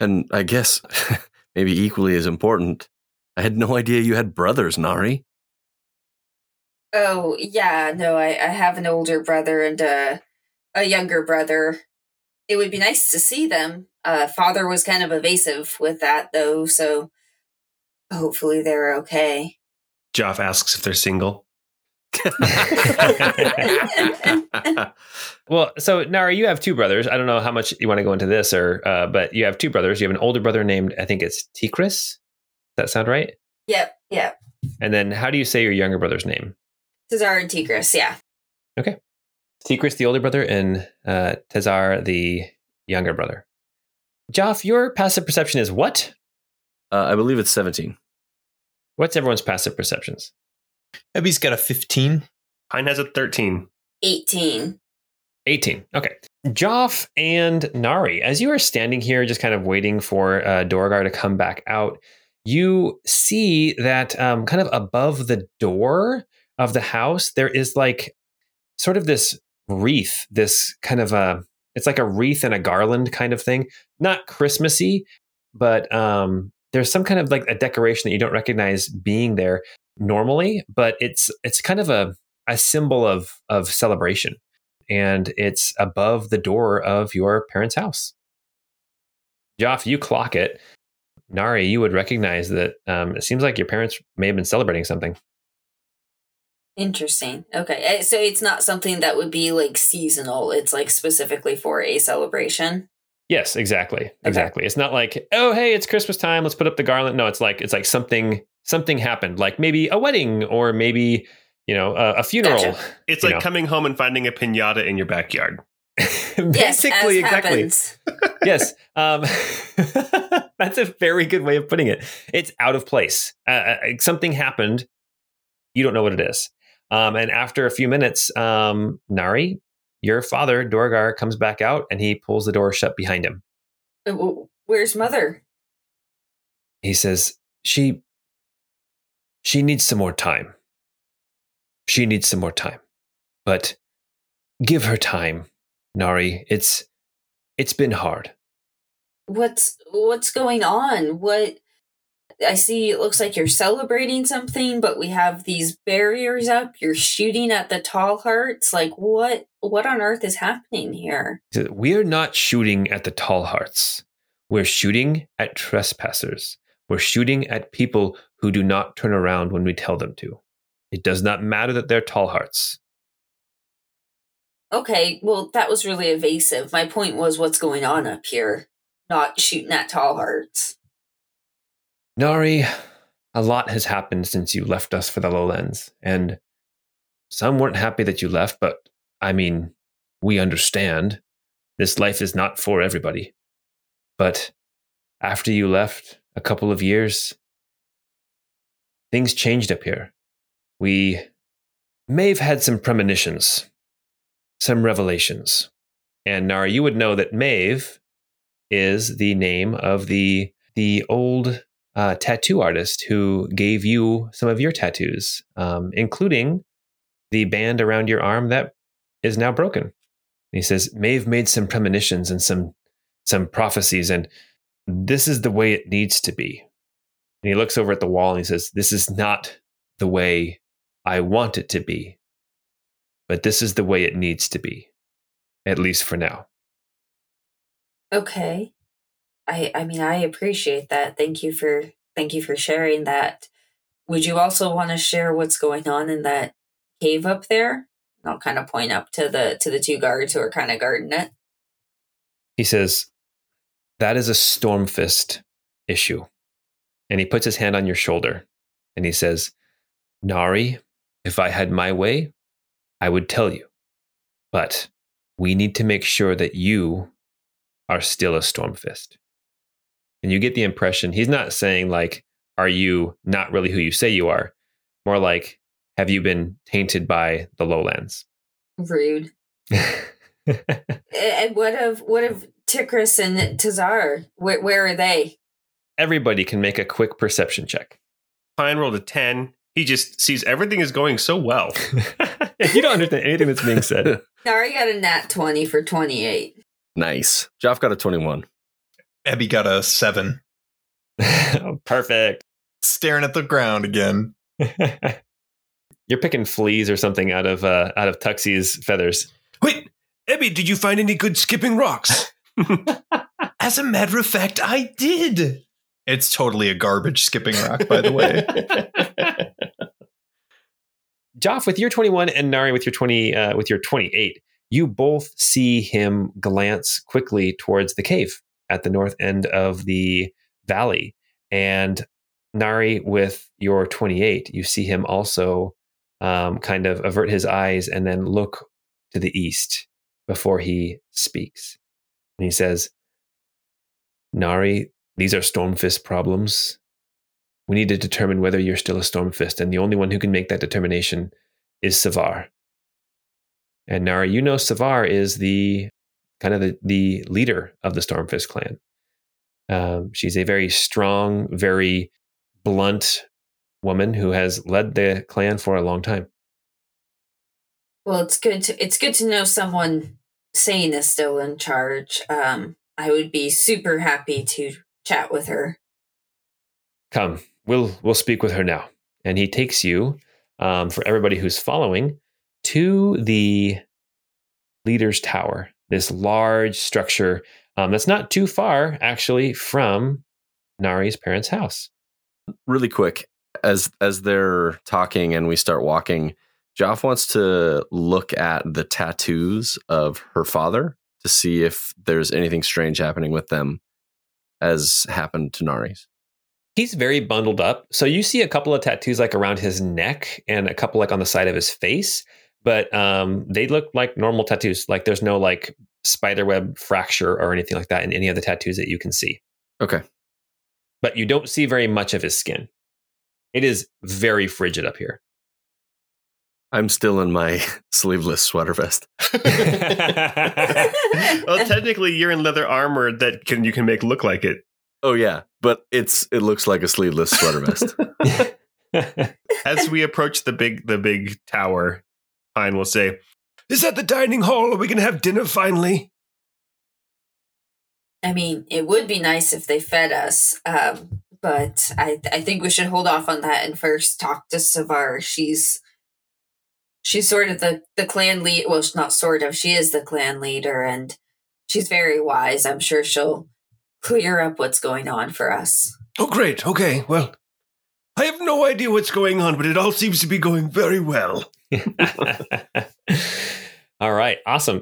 And I guess maybe equally as important, I had no idea you had brothers, Nari. Oh yeah, no, I, I have an older brother and a a younger brother. It would be nice to see them. Uh, father was kind of evasive with that though, so hopefully they're okay. Joff asks if they're single. Well, so Nara, you have two brothers. I don't know how much you want to go into this, or uh, but you have two brothers. You have an older brother named I think it's Tikris. Does that sound right? Yep, yep. And then how do you say your younger brother's name? Tazar and Tigris, yeah. Tikris, the older brother, and uh, Tezar, the younger brother. Joff, your passive perception is what? Uh, I believe it's 17. What's everyone's passive perceptions? Ebby's got a 15. Pine has a 13. 18. 18. Okay. Joff and Nari, as you are standing here just kind of waiting for uh, Dorgar to come back out, you see that um, kind of above the door of the house, there is like sort of this wreath, this kind of a, it's like a wreath and a garland kind of thing. Not Christmassy, but um, there's some kind of like a decoration that you don't recognize being there. Normally, but it's it's kind of a a symbol of of celebration, and it's above the door of your parents' house. Joff, you clock it. Nari, you would recognize that um, it seems like your parents may have been celebrating something. Interesting. Okay. eh, So it's not something that would be like seasonal. It's like specifically for a celebration. Yes, exactly. Exactly. It's not like, oh, hey, it's Christmas time, let's put up the garland. No, it's like it's like something something happened, like maybe a wedding or maybe, you know, a, a funeral. Gotcha. It's like know. coming home and finding a pinata in your backyard. Basically, as exactly. yes. Um, that's a very good way of putting it. It's out of place. Uh, uh, something happened. You don't know what it is. Um, and after a few minutes, um, Nari, your father, Dorgar, comes back out and he pulls the door shut behind him. Uh, Where's mother? He says, She she needs some more time. She needs some more time. But give her time, Nari. It's it's been hard. What's what's going on? What I see it looks like you're celebrating something, but we have these barriers up. You're shooting at the tall hearts. Like what what on earth is happening here? We're not shooting at the tall hearts. We're shooting at trespassers. We're shooting at people who do not turn around when we tell them to. It does not matter that they're tall hearts. Okay, well that was really evasive. My point was what's going on up here, not shooting at tall hearts. Nari, a lot has happened since you left us for the lowlands, and some weren't happy that you left, but I mean, we understand. This life is not for everybody. But after you left a couple of years, things changed up here. We may have had some premonitions, some revelations. And Nara, you would know that Maeve is the name of the the old uh, tattoo artist who gave you some of your tattoos, um, including the band around your arm that is now broken. And he says, Maeve made some premonitions and some some prophecies, and this is the way it needs to be. And he looks over at the wall and he says, This is not the way I want it to be, but this is the way it needs to be, at least for now. Okay. I I mean I appreciate that. Thank you for thank you for sharing that. Would you also want to share what's going on in that cave up there? And I'll kind of point up to the to the two guards who are kind of guarding it. He says, That is a Stormfist issue. And he puts his hand on your shoulder and he says, Nari, if I had my way, I would tell you. But we need to make sure that you are still a Stormfist. And you get the impression he's not saying, like, are you not really who you say you are? More like, have you been tainted by the lowlands? Rude. And eh, eh, what of what of Tikris and Tazar? Where where are they? Everybody can make a quick perception check. Pine rolled a 10. He just sees everything is going so well. you don't understand anything that's being said. Nari got a nat twenty for twenty eight. nice. Joff got a 21. Ebby got a seven, Perfect. staring at the ground again. You're picking fleas or something out of uh, out of Tuxie's feathers. Wait, Ebby, did you find any good skipping rocks? As a matter of fact, I did. It's totally a garbage skipping rock, by the way. Joff, with your 21 and Nari with your 20 uh, with your 28, you both see him glance quickly towards the cave at the north end of the valley. And Nari, with your 28, you see him also um, kind of avert his eyes and then look to the east before he speaks. And he says, Nari, these are Stormfist problems. We need to determine whether you're still a Stormfist, and the only one who can make that determination is Savar. And Nara, you know Savar is the kind of the, the leader of the Stormfist clan. Um, she's a very strong, very blunt woman who has led the clan for a long time. Well, it's good to it's good to know someone sane is still in charge. Um, I would be super happy to chat with her. Come, we'll we'll speak with her now. and he takes you, um, for everybody who's following, to the leader's tower. This large structure um, that's not too far, actually, from Nari's parents' house. Really quick, as as they're talking and we start walking, Joff wants to look at the tattoos of her father to see if there's anything strange happening with them, as happened to Nari's. He's very bundled up. So you see a couple of tattoos like around his neck and a couple like on the side of his face, but um, they look like normal tattoos. Like there's no like spiderweb fracture or anything like that in any of the tattoos that you can see. Okay. But you don't see very much of his skin. It is very frigid up here. I'm still in my sleeveless sweater vest. well, technically, you're in leather armor that can you can make look like it. Oh yeah, but it's it looks like a sleeveless sweater vest. As we approach the big the big tower, Pine will say, Is that the dining hall? Are we going to have dinner finally? I mean, it would be nice if they fed us, um, but I I think we should hold off on that and first talk to Savar. She's she's sort of the the clan lead. Well, she's not sort of. She is the clan leader, and she's very wise. I'm sure she'll clear up what's going on for us. Oh, great. Okay. Well, I have no idea what's going on, but it all seems to be going very well. all right, awesome.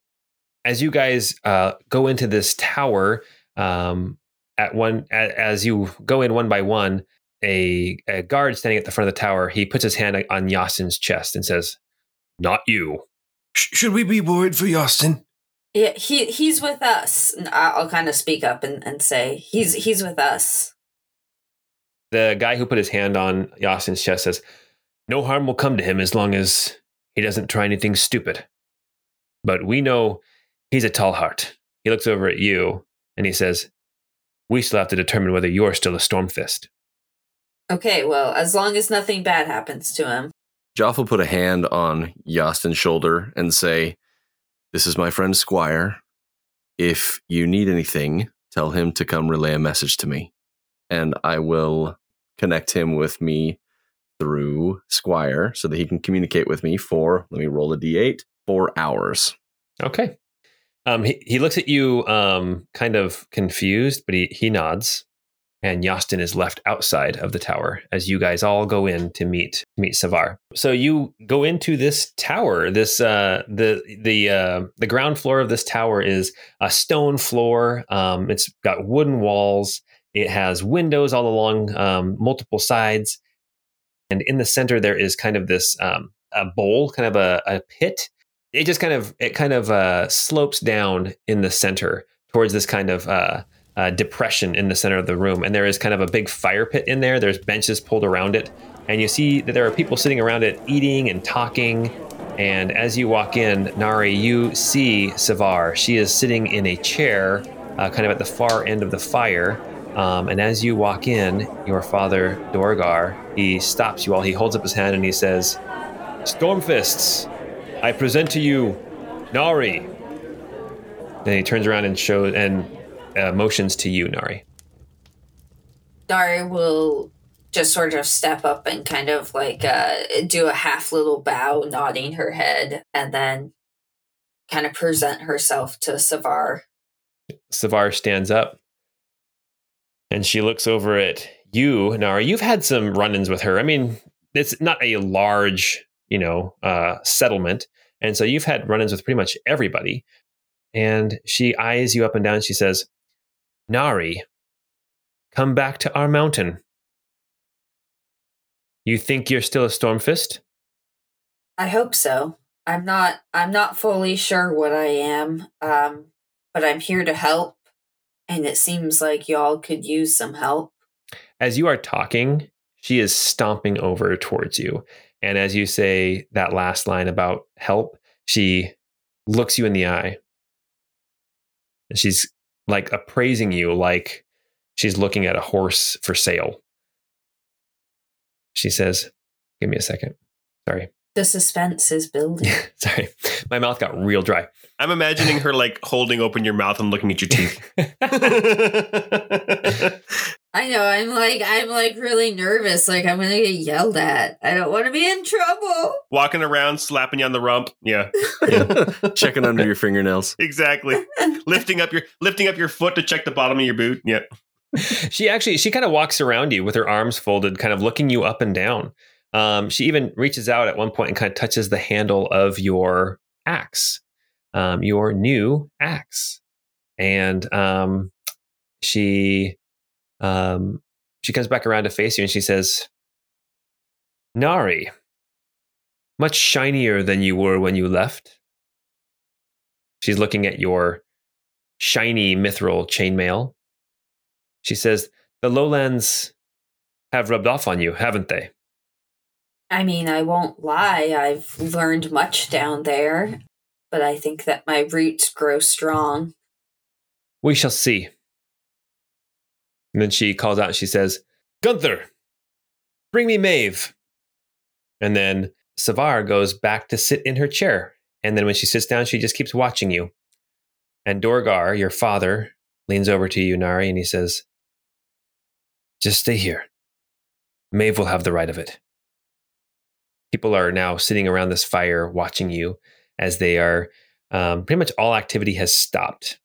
As you guys uh, go into this tower, um, at one as you go in one by one, a, a guard standing at the front of the tower, he puts his hand on Yastin's chest and says, "Not you." Sh- should we be worried for Yastin? Yeah, he he's with us. I- I'll kind of speak up and, and say he's he's with us. The guy who put his hand on Yastin's chest says, No harm will come to him as long as he doesn't try anything stupid. But we know he's a tall heart. He looks over at you and he says, We still have to determine whether you're still a Stormfist. Okay, well, as long as nothing bad happens to him. Joff will put a hand on Yastin's shoulder and say, This is my friend Squire. If you need anything, tell him to come relay a message to me. And I will connect him with me through Squire so that he can communicate with me for, let me roll a d8, four hours. Okay. Um, he, he looks at you um, kind of confused, but he, he nods. And Yastin is left outside of the tower as you guys all go in to meet meet Savar. So you go into this tower. This uh, the the uh, the ground floor of this tower is a stone floor. Um, it's got wooden walls. It has windows all along um, multiple sides, and in the center there is kind of this um, a bowl, kind of a, a pit it just kind of it kind of uh, slopes down in the center towards this kind of uh, depression in the center of the room, and there is kind of a big fire pit in there. There's benches pulled around it, and you see that there are people sitting around it eating and talking. And as you walk in, Nari, you see Savar. She is sitting in a chair, uh, kind of at the far end of the fire. Um, and as you walk in, your father, Dorgar, he stops you all. He holds up his hand and he says, Stormfists, I present to you Nari. Then he turns around and shows and uh, motions to you, Nari. Nari will just sort of step up and kind of like uh, do a half little bow, nodding her head, and then kind of present herself to Savar. Savar stands up and she looks over at you, Nari. You've had some run ins with her. I mean, it's not a large, you know, uh, settlement. And so you've had run ins with pretty much everybody. And she eyes you up and down. She says, Nari, come back to our mountain. You think you're still a Stormfist? I hope so. I'm not I'm not fully sure what I am. Um but I'm here to help and it seems like y'all could use some help. As you are talking, she is stomping over towards you. And as you say that last line about help, she looks you in the eye. And she's like appraising you like she's looking at a horse for sale. She says, Give me a second. Sorry. The suspense is building. Sorry. My mouth got real dry. I'm imagining her like holding open your mouth and looking at your teeth. I I know. I'm like, I'm like really nervous. Like I'm gonna get yelled at. I don't want to be in trouble. Walking around, slapping you on the rump. Yeah, Checking under your fingernails. exactly. lifting up your lifting up your foot to check the bottom of your boot. Yeah. she actually she kind of walks around you with her arms folded, kind of looking you up and down. Um, she even reaches out at one point and kind of touches the handle of your axe, um, your new axe, and um, she um, she comes back around to face you and she says, "Nari, much shinier than you were when you left." She's looking at your shiny mithril chainmail. She says, The lowlands have rubbed off on you, haven't they? I mean, I won't lie. I've learned much down there, but I think that my roots grow strong. We shall see. And then she calls out and she says, Gunther, bring me Maeve. And then Savar goes back to sit in her chair. And then when she sits down, she just keeps watching you. And Dorgar, your father, leans over to you, Nari, and he says, Just stay here. Maeve will have the right of it. People are now sitting around this fire watching you as they are, um, pretty much all activity has stopped.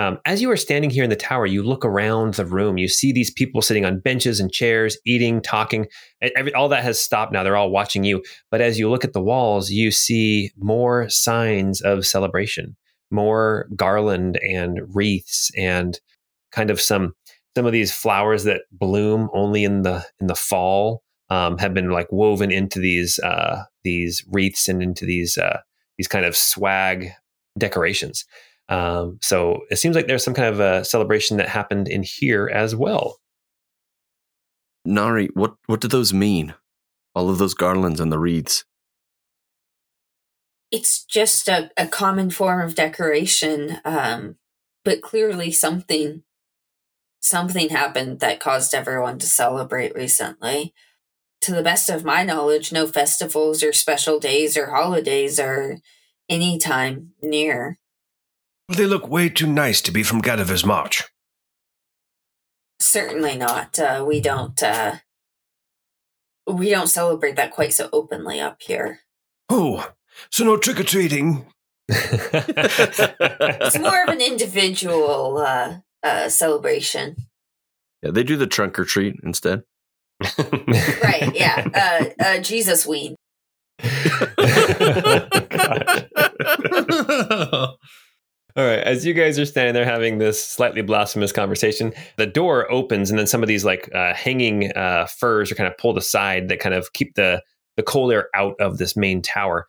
Um, as you are standing here in the tower, you look around the room. You see these people sitting on benches and chairs, eating, talking. Every, all that has stopped now. They're all watching you. But as you look at the walls, you see more signs of celebration, more garland and wreaths, and kind of some some of these flowers that bloom only in the in the fall um, have been like woven into these uh, these wreaths and into these uh, these kind of swag decorations. Um, so it seems like there's some kind of a celebration that happened in here as well. Nari, what what do those mean? All of those garlands and the wreaths. It's just a, a common form of decoration, um, but clearly something something happened that caused everyone to celebrate recently. To the best of my knowledge, no festivals or special days or holidays are any time near. Well, they look way too nice to be from Gadiva's March. Certainly not. Uh, we don't. Uh, we don't celebrate that quite so openly up here. Oh, so no trick or treating. It's more of an individual uh, uh, celebration, Yeah, they do the trunk or treat instead. right? Yeah, uh, uh, Jesus ween. All right. As you guys are standing there having this slightly blasphemous conversation, the door opens and then some of these like uh, hanging uh, furs are kind of pulled aside that kind of keep the, the cold air out of this main tower.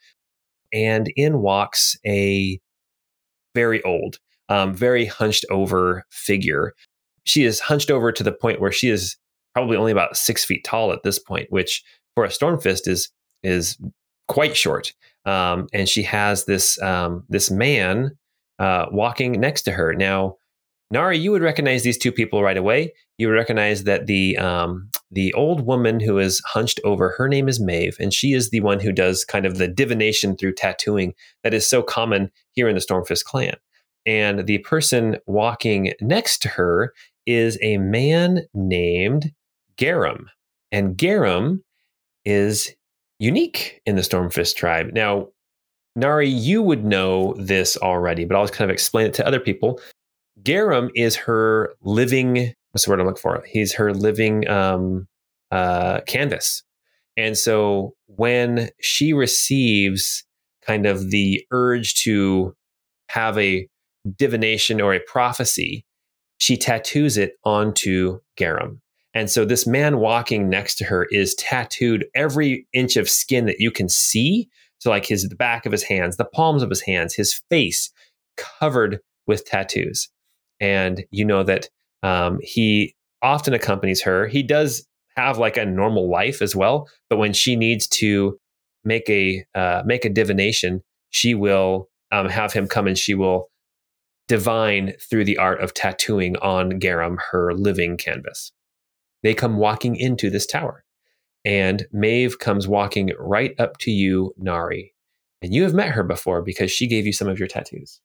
And in walks a very old, um, very hunched over figure. She is hunched over to the point where she is probably only about six feet tall at this point, which for a Stormfist is is quite short. Um, and she has this um, this man uh, walking next to her. Now, Nari, you would recognize these two people right away. You would recognize that the um, the old woman who is hunched over, her name is Maeve, and she is the one who does kind of the divination through tattooing that is so common here in the Stormfist clan. And the person walking next to her is a man named Garum, and Garum is unique in the Stormfist tribe. Now, Nari, you would know this already, but I'll kind of explain it to other people. Garum is her living, what's the word I'm looking for? He's her living um, uh, canvas. And so when she receives kind of the urge to have a divination or a prophecy, she tattoos it onto Garum. And so this man walking next to her is tattooed every inch of skin that you can see. So like his the back of his hands, the palms of his hands, his face covered with tattoos. And you know that um, he often accompanies her. He does have like a normal life as well, but when she needs to make a uh, make a divination, she will um, have him come and she will divine through the art of tattooing on Garum her living canvas. They come walking into this tower, and Maeve comes walking right up to you, Nari. And you have met her before because she gave you some of your tattoos.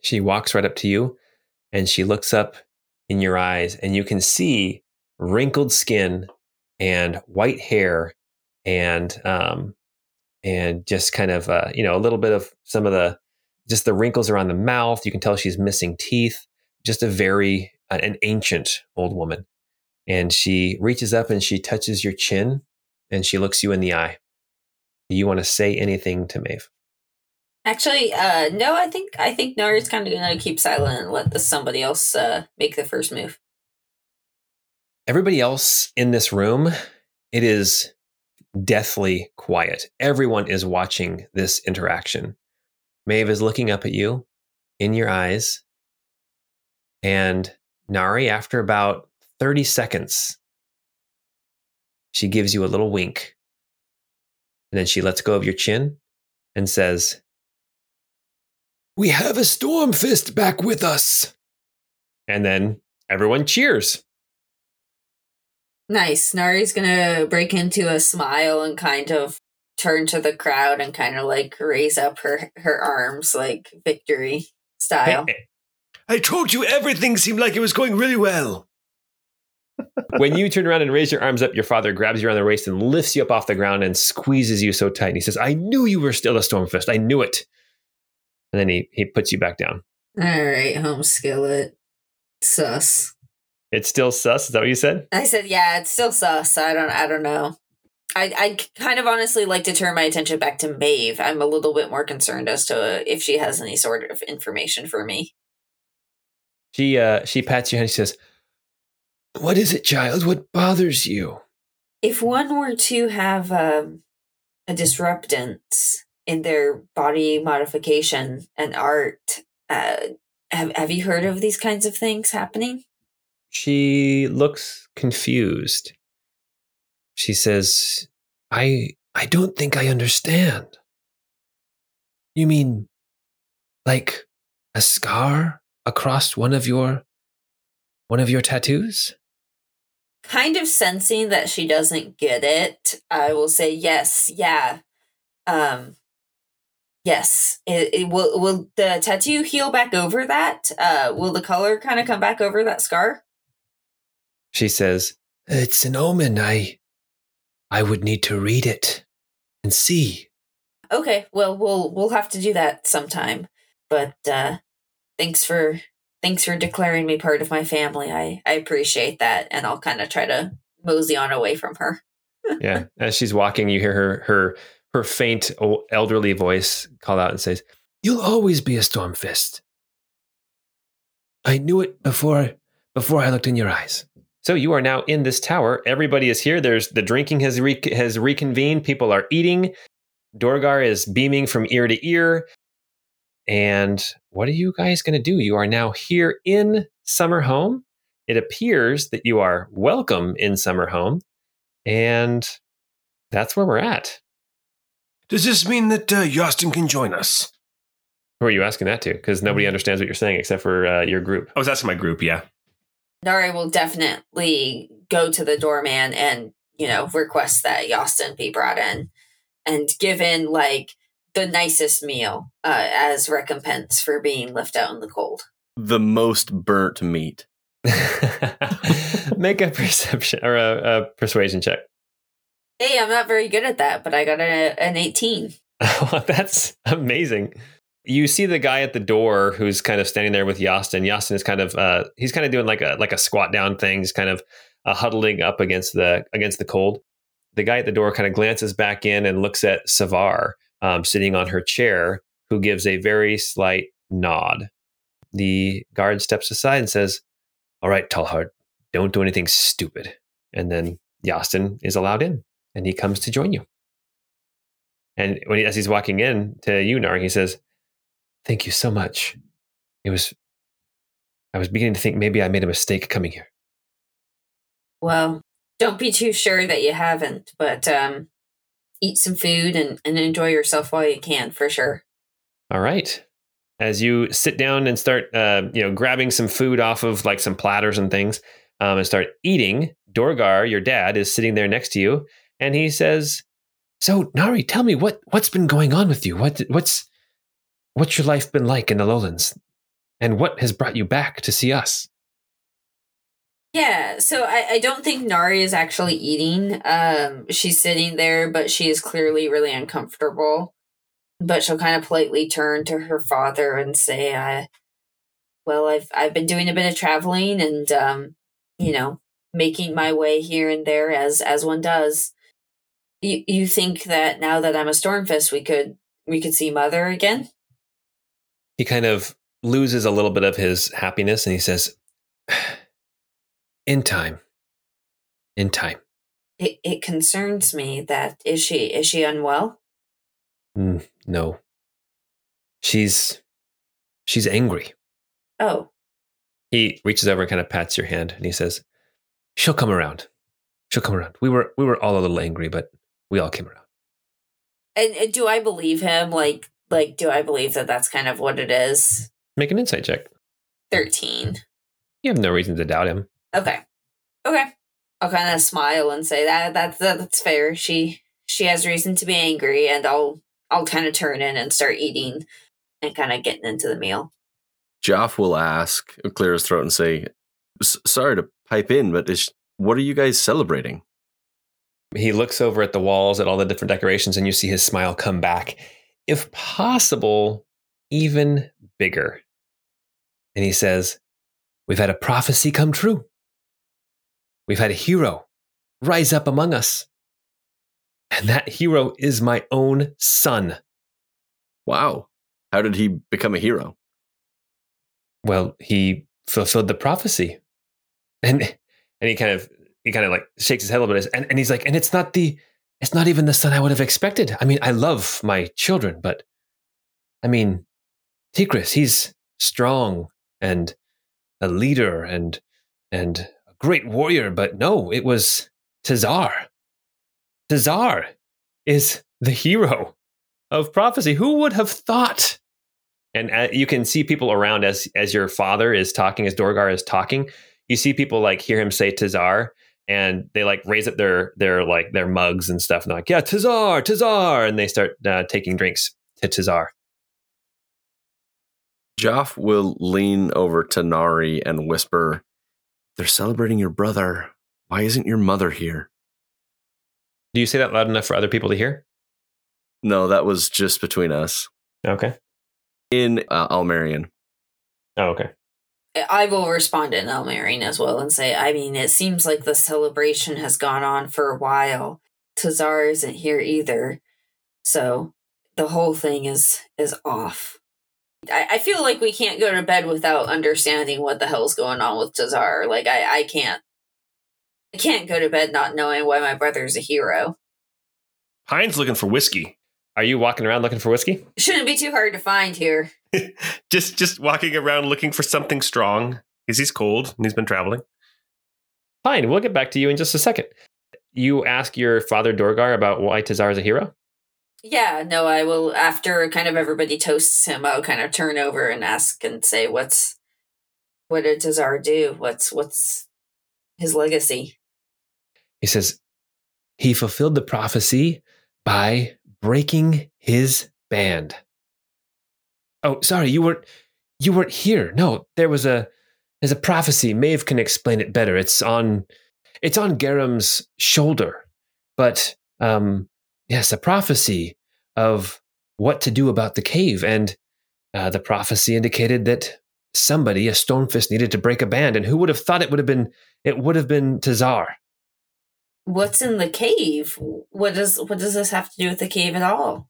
She walks right up to you and she looks up in your eyes, and you can see wrinkled skin and white hair and um and just kind of uh, you know a little bit of some of the just the wrinkles around the mouth. You can tell she's missing teeth. Just a very uh, an ancient old woman. And she reaches up and she touches your chin and she looks you in the eye. Do you want to say anything to Maeve? Actually, uh, no. I think I think Nari's kind of gonna keep silent and let the somebody else uh, make the first move. Everybody else in this room, it is deathly quiet. Everyone is watching this interaction. Maeve is looking up at you in your eyes. And Nari, after about 30 seconds, she gives you a little wink. And then she lets go of your chin and says, We have a Stormfist back with us. And then everyone cheers. Nice. Nari's gonna break into a smile and kind of turn to the crowd and kind of like raise up her her arms like victory style. I told you everything seemed like it was going really well. When you turn around and raise your arms up, your father grabs you around the waist and lifts you up off the ground and squeezes you so tight. And he says, I knew you were still a Stormfist. I knew it. And then he, he puts you back down. All right, home skillet. Sus. It's still sus. Is that what you said? I said, yeah, it's still sus. I don't I don't know. I I kind of honestly like to turn my attention back to Maeve. I'm a little bit more concerned as to if she has any sort of information for me. She uh she pats you and she says, What is it, child? What bothers you? If one were to have um, a disruptance in their body modification and art, uh, have have you heard of these kinds of things happening? She looks confused. She says, I I don't think I understand. You mean like a scar across one of your one of your tattoos? Kind of sensing that she doesn't get it, I will say yes, yeah. Um yes. It, it will will the tattoo heal back over that? Uh will the color kind of come back over that scar? She says, It's an omen. I I would need to read it and see. Okay, well we'll we'll have to do that sometime. But uh thanks for thanks for declaring me part of my family. I I appreciate that and I'll kind of try to mosey on away from her. yeah, as she's walking, you hear her her her faint elderly voice call out and says, "You'll always be a Stormfist. I knew it before before I looked in your eyes." So you are now in this tower. Everybody is here. There's the drinking has re- has reconvened. People are eating. Dorgar is beaming from ear to ear. And what are you guys going to do? You are now here in Summerhome. It appears that you are welcome in Summerhome. And that's where we're at. Does this mean that uh, Yastin can join us? Who are you asking that to? Because nobody understands what you're saying except for uh, your group. I was asking my group, yeah. Nari will definitely go to the doorman and, you know, request that Yastin be brought in and given like the nicest meal uh, as recompense for being left out in the cold. The most burnt meat. Make a perception or a, a, persuasion check. Hey, I'm not very good at that, but I got a, an 18. That's amazing you see the guy at the door who's kind of standing there with Yastin. Yastin is kind of uh, he's kind of doing like a like a squat down thing. He's kind of uh, huddling up against the against the cold. The guy at the door kind of glances back in and looks at Savar um, sitting on her chair, who gives a very slight nod. The guard steps aside and says, "All right, Tallhard, don't do anything stupid." And then Yastin is allowed in, and he comes to join you. And when he, as he's walking in to you, Nar, he says, Thank you so much. It was, I was beginning to think maybe I made a mistake coming here. Well, don't be too sure that you haven't, but um, eat some food and, and enjoy yourself while you can, for sure. All right. As you sit down and start, uh, you know, grabbing some food off of like some platters and things, um, and start eating, Dorgar, your dad, is sitting there next to you, and he says, "So, Nari, tell me what what's been going on with you? What what's What's your life been like in the lowlands? And what has brought you back to see us? Yeah, so I, I don't think Nari is actually eating. Um, she's sitting there, but she is clearly really uncomfortable. But she'll kind of politely turn to her father and say, "I, well, I've I've been doing a bit of traveling and um, you know, making my way here and there as as one does. You you think that now that I'm a Stormfist, we could we could see Mother again? He kind of loses a little bit of his happiness and he says, In time. In time. It it concerns me that is she is she unwell? Mm, no. She's she's angry. Oh, He reaches over and kind of pats your hand and he says, She'll come around. She'll come around. We were we were all a little angry, but we all came around. and, and do I believe him? Like like do I believe that that's kind of what it is? Make an insight check. Thirteen. You have no reason to doubt him. Okay. Okay. I'll kind of smile and say that that's that's fair. She she has reason to be angry, and I'll I'll kind of turn in and start eating and kind of getting into the meal. Joff will ask, clear his throat, and say, "Sorry to pipe in, but is, what are you guys celebrating?" He looks over at the walls at all the different decorations and you see his smile come back. If possible, even bigger. And he says, We've had a prophecy come true. We've had a hero rise up among us. And that hero is my own son. Wow, how did he become a hero? Well, he fulfilled the prophecy. And and he kind of he kind of like shakes his head a little bit and, and he's like, and it's not the it's not even the son I would have expected. I mean, I love my children, but I mean, Tigris, he's strong and a leader and and great warrior, but no, it was Tazar. Tazar is the hero of prophecy. Who would have thought? And uh, you can see people around as as your father is talking, as Dorgar is talking. You see people like hear him say Tazar, and they like raise up their their like their mugs and stuff, and they're like, "Yeah, Tazar, Tazar," and they start uh, taking drinks to Tazar. Joff will lean over to Nari and whisper, They're celebrating your brother. Why isn't your mother here? Do you say that loud enough for other people to hear? No, that was just between us. Okay. In uh, Almerian. Oh, okay. I will respond in Elmarine as well and say, I mean, it seems like the celebration has gone on for a while. Tazar isn't here either. So the whole thing is is off. I, I feel like we can't go to bed without understanding what the hell's going on with Tazar. Like I, I can't I can't go to bed not knowing why my brother's a hero. Pine's looking for whiskey. Are you walking around looking for whiskey? Shouldn't be too hard to find here. Just just walking around looking for something strong because he's cold and he's been traveling. Fine, we'll get back to you in just a second. You ask your father Dorgar about why Tazar is a hero? Yeah, no, I will after kind of everybody toasts him, I'll kind of turn over and ask and say what's what did Tazar do? What's what's his legacy? He says, he fulfilled the prophecy by breaking his band. Oh, sorry, you weren't you weren't here. No, there was a there's a prophecy. Maeve can explain it better. It's on it's on Garam's shoulder. But um yes, a prophecy of what to do about the cave. And uh, the prophecy indicated that somebody, a Stormfist, needed to break a band. And who would have thought it would have been it would have been Tazar. What's in the cave? What does what does this have to do with the cave at all?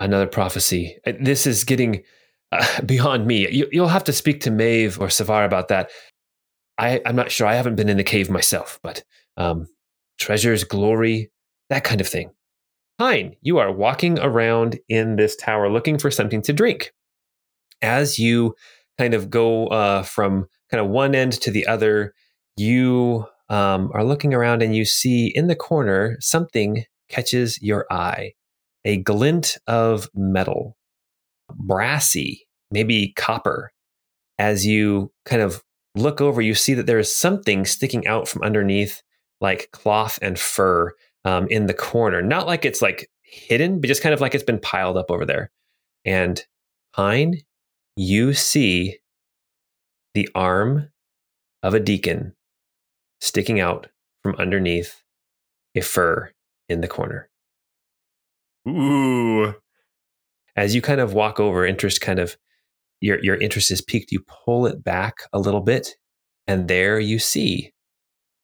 another prophecy. Uh, This is getting uh, beyond me. You, you'll have to speak to Maeve or Savar about that. I, I'm not sure. I haven't been in the cave myself, but um, treasures, glory, that kind of thing. Hein, you are walking around in this tower looking for something to drink. As you kind of go uh, from kind of one end to the other, you um, are looking around and you see in the corner something catches your eye a glint of metal, brassy, maybe copper. As you kind of look over, you see that there is something sticking out from underneath, like cloth and fur um, in the corner. Not like it's like hidden, but just kind of like it's been piled up over there. And Pine, you see the arm of a deacon sticking out from underneath a fur in the corner. Ooh. As you kind of walk over, interest kind of your your interest is piqued. You pull it back a little bit, and there you see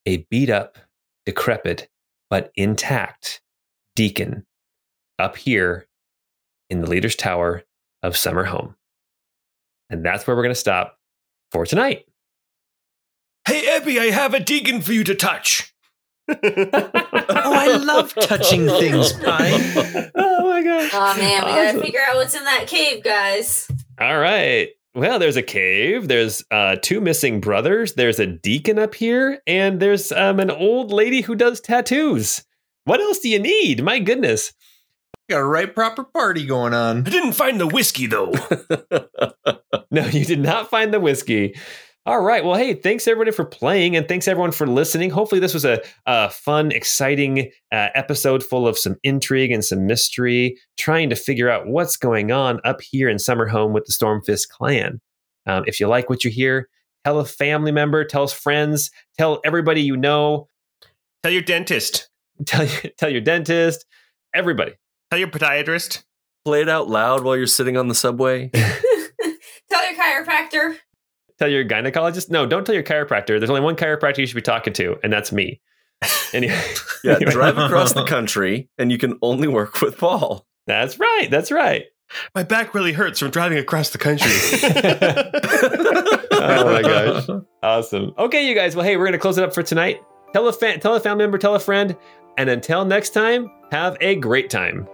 a beat up, decrepit, but intact deacon up here in the leader's tower of Summer Home. And that's where we're going to stop for tonight. Hey, Ebby, I have a deacon for you to touch. oh, I love touching things, Pine. oh my gosh. Oh man, we gotta figure out what's in that cave, guys. All right. Well, there's a cave. There's uh, two missing brothers. There's a deacon up here, and there's um, an old lady who does tattoos. What else do you need? My goodness. Got a right proper party going on. I didn't find the whiskey though. No, you did not find the whiskey. All right. Well, hey, thanks everybody for playing, and thanks everyone for listening. Hopefully, this was a, a fun, exciting uh, episode full of some intrigue and some mystery, trying to figure out what's going on up here in Summer Home with the Stormfist clan. Um, if you like what you hear, tell a family member, tell friends, tell everybody you know, Tell your dentist. tell tell your dentist, everybody. Tell your podiatrist. Play it out loud while you're sitting on the subway. Tell your chiropractor. Tell your gynecologist. No, don't tell your chiropractor. There's only one chiropractor you should be talking to, and that's me. Anyway, Yeah, anyway, drive across the country and you can only work with Paul. that's right. That's right. My back really hurts from driving across the country. oh my gosh. Awesome. Okay, you guys. Well, hey, we're going to close it up for tonight. Tell a, fa- tell a family member, tell a friend. And until next time, have a great time.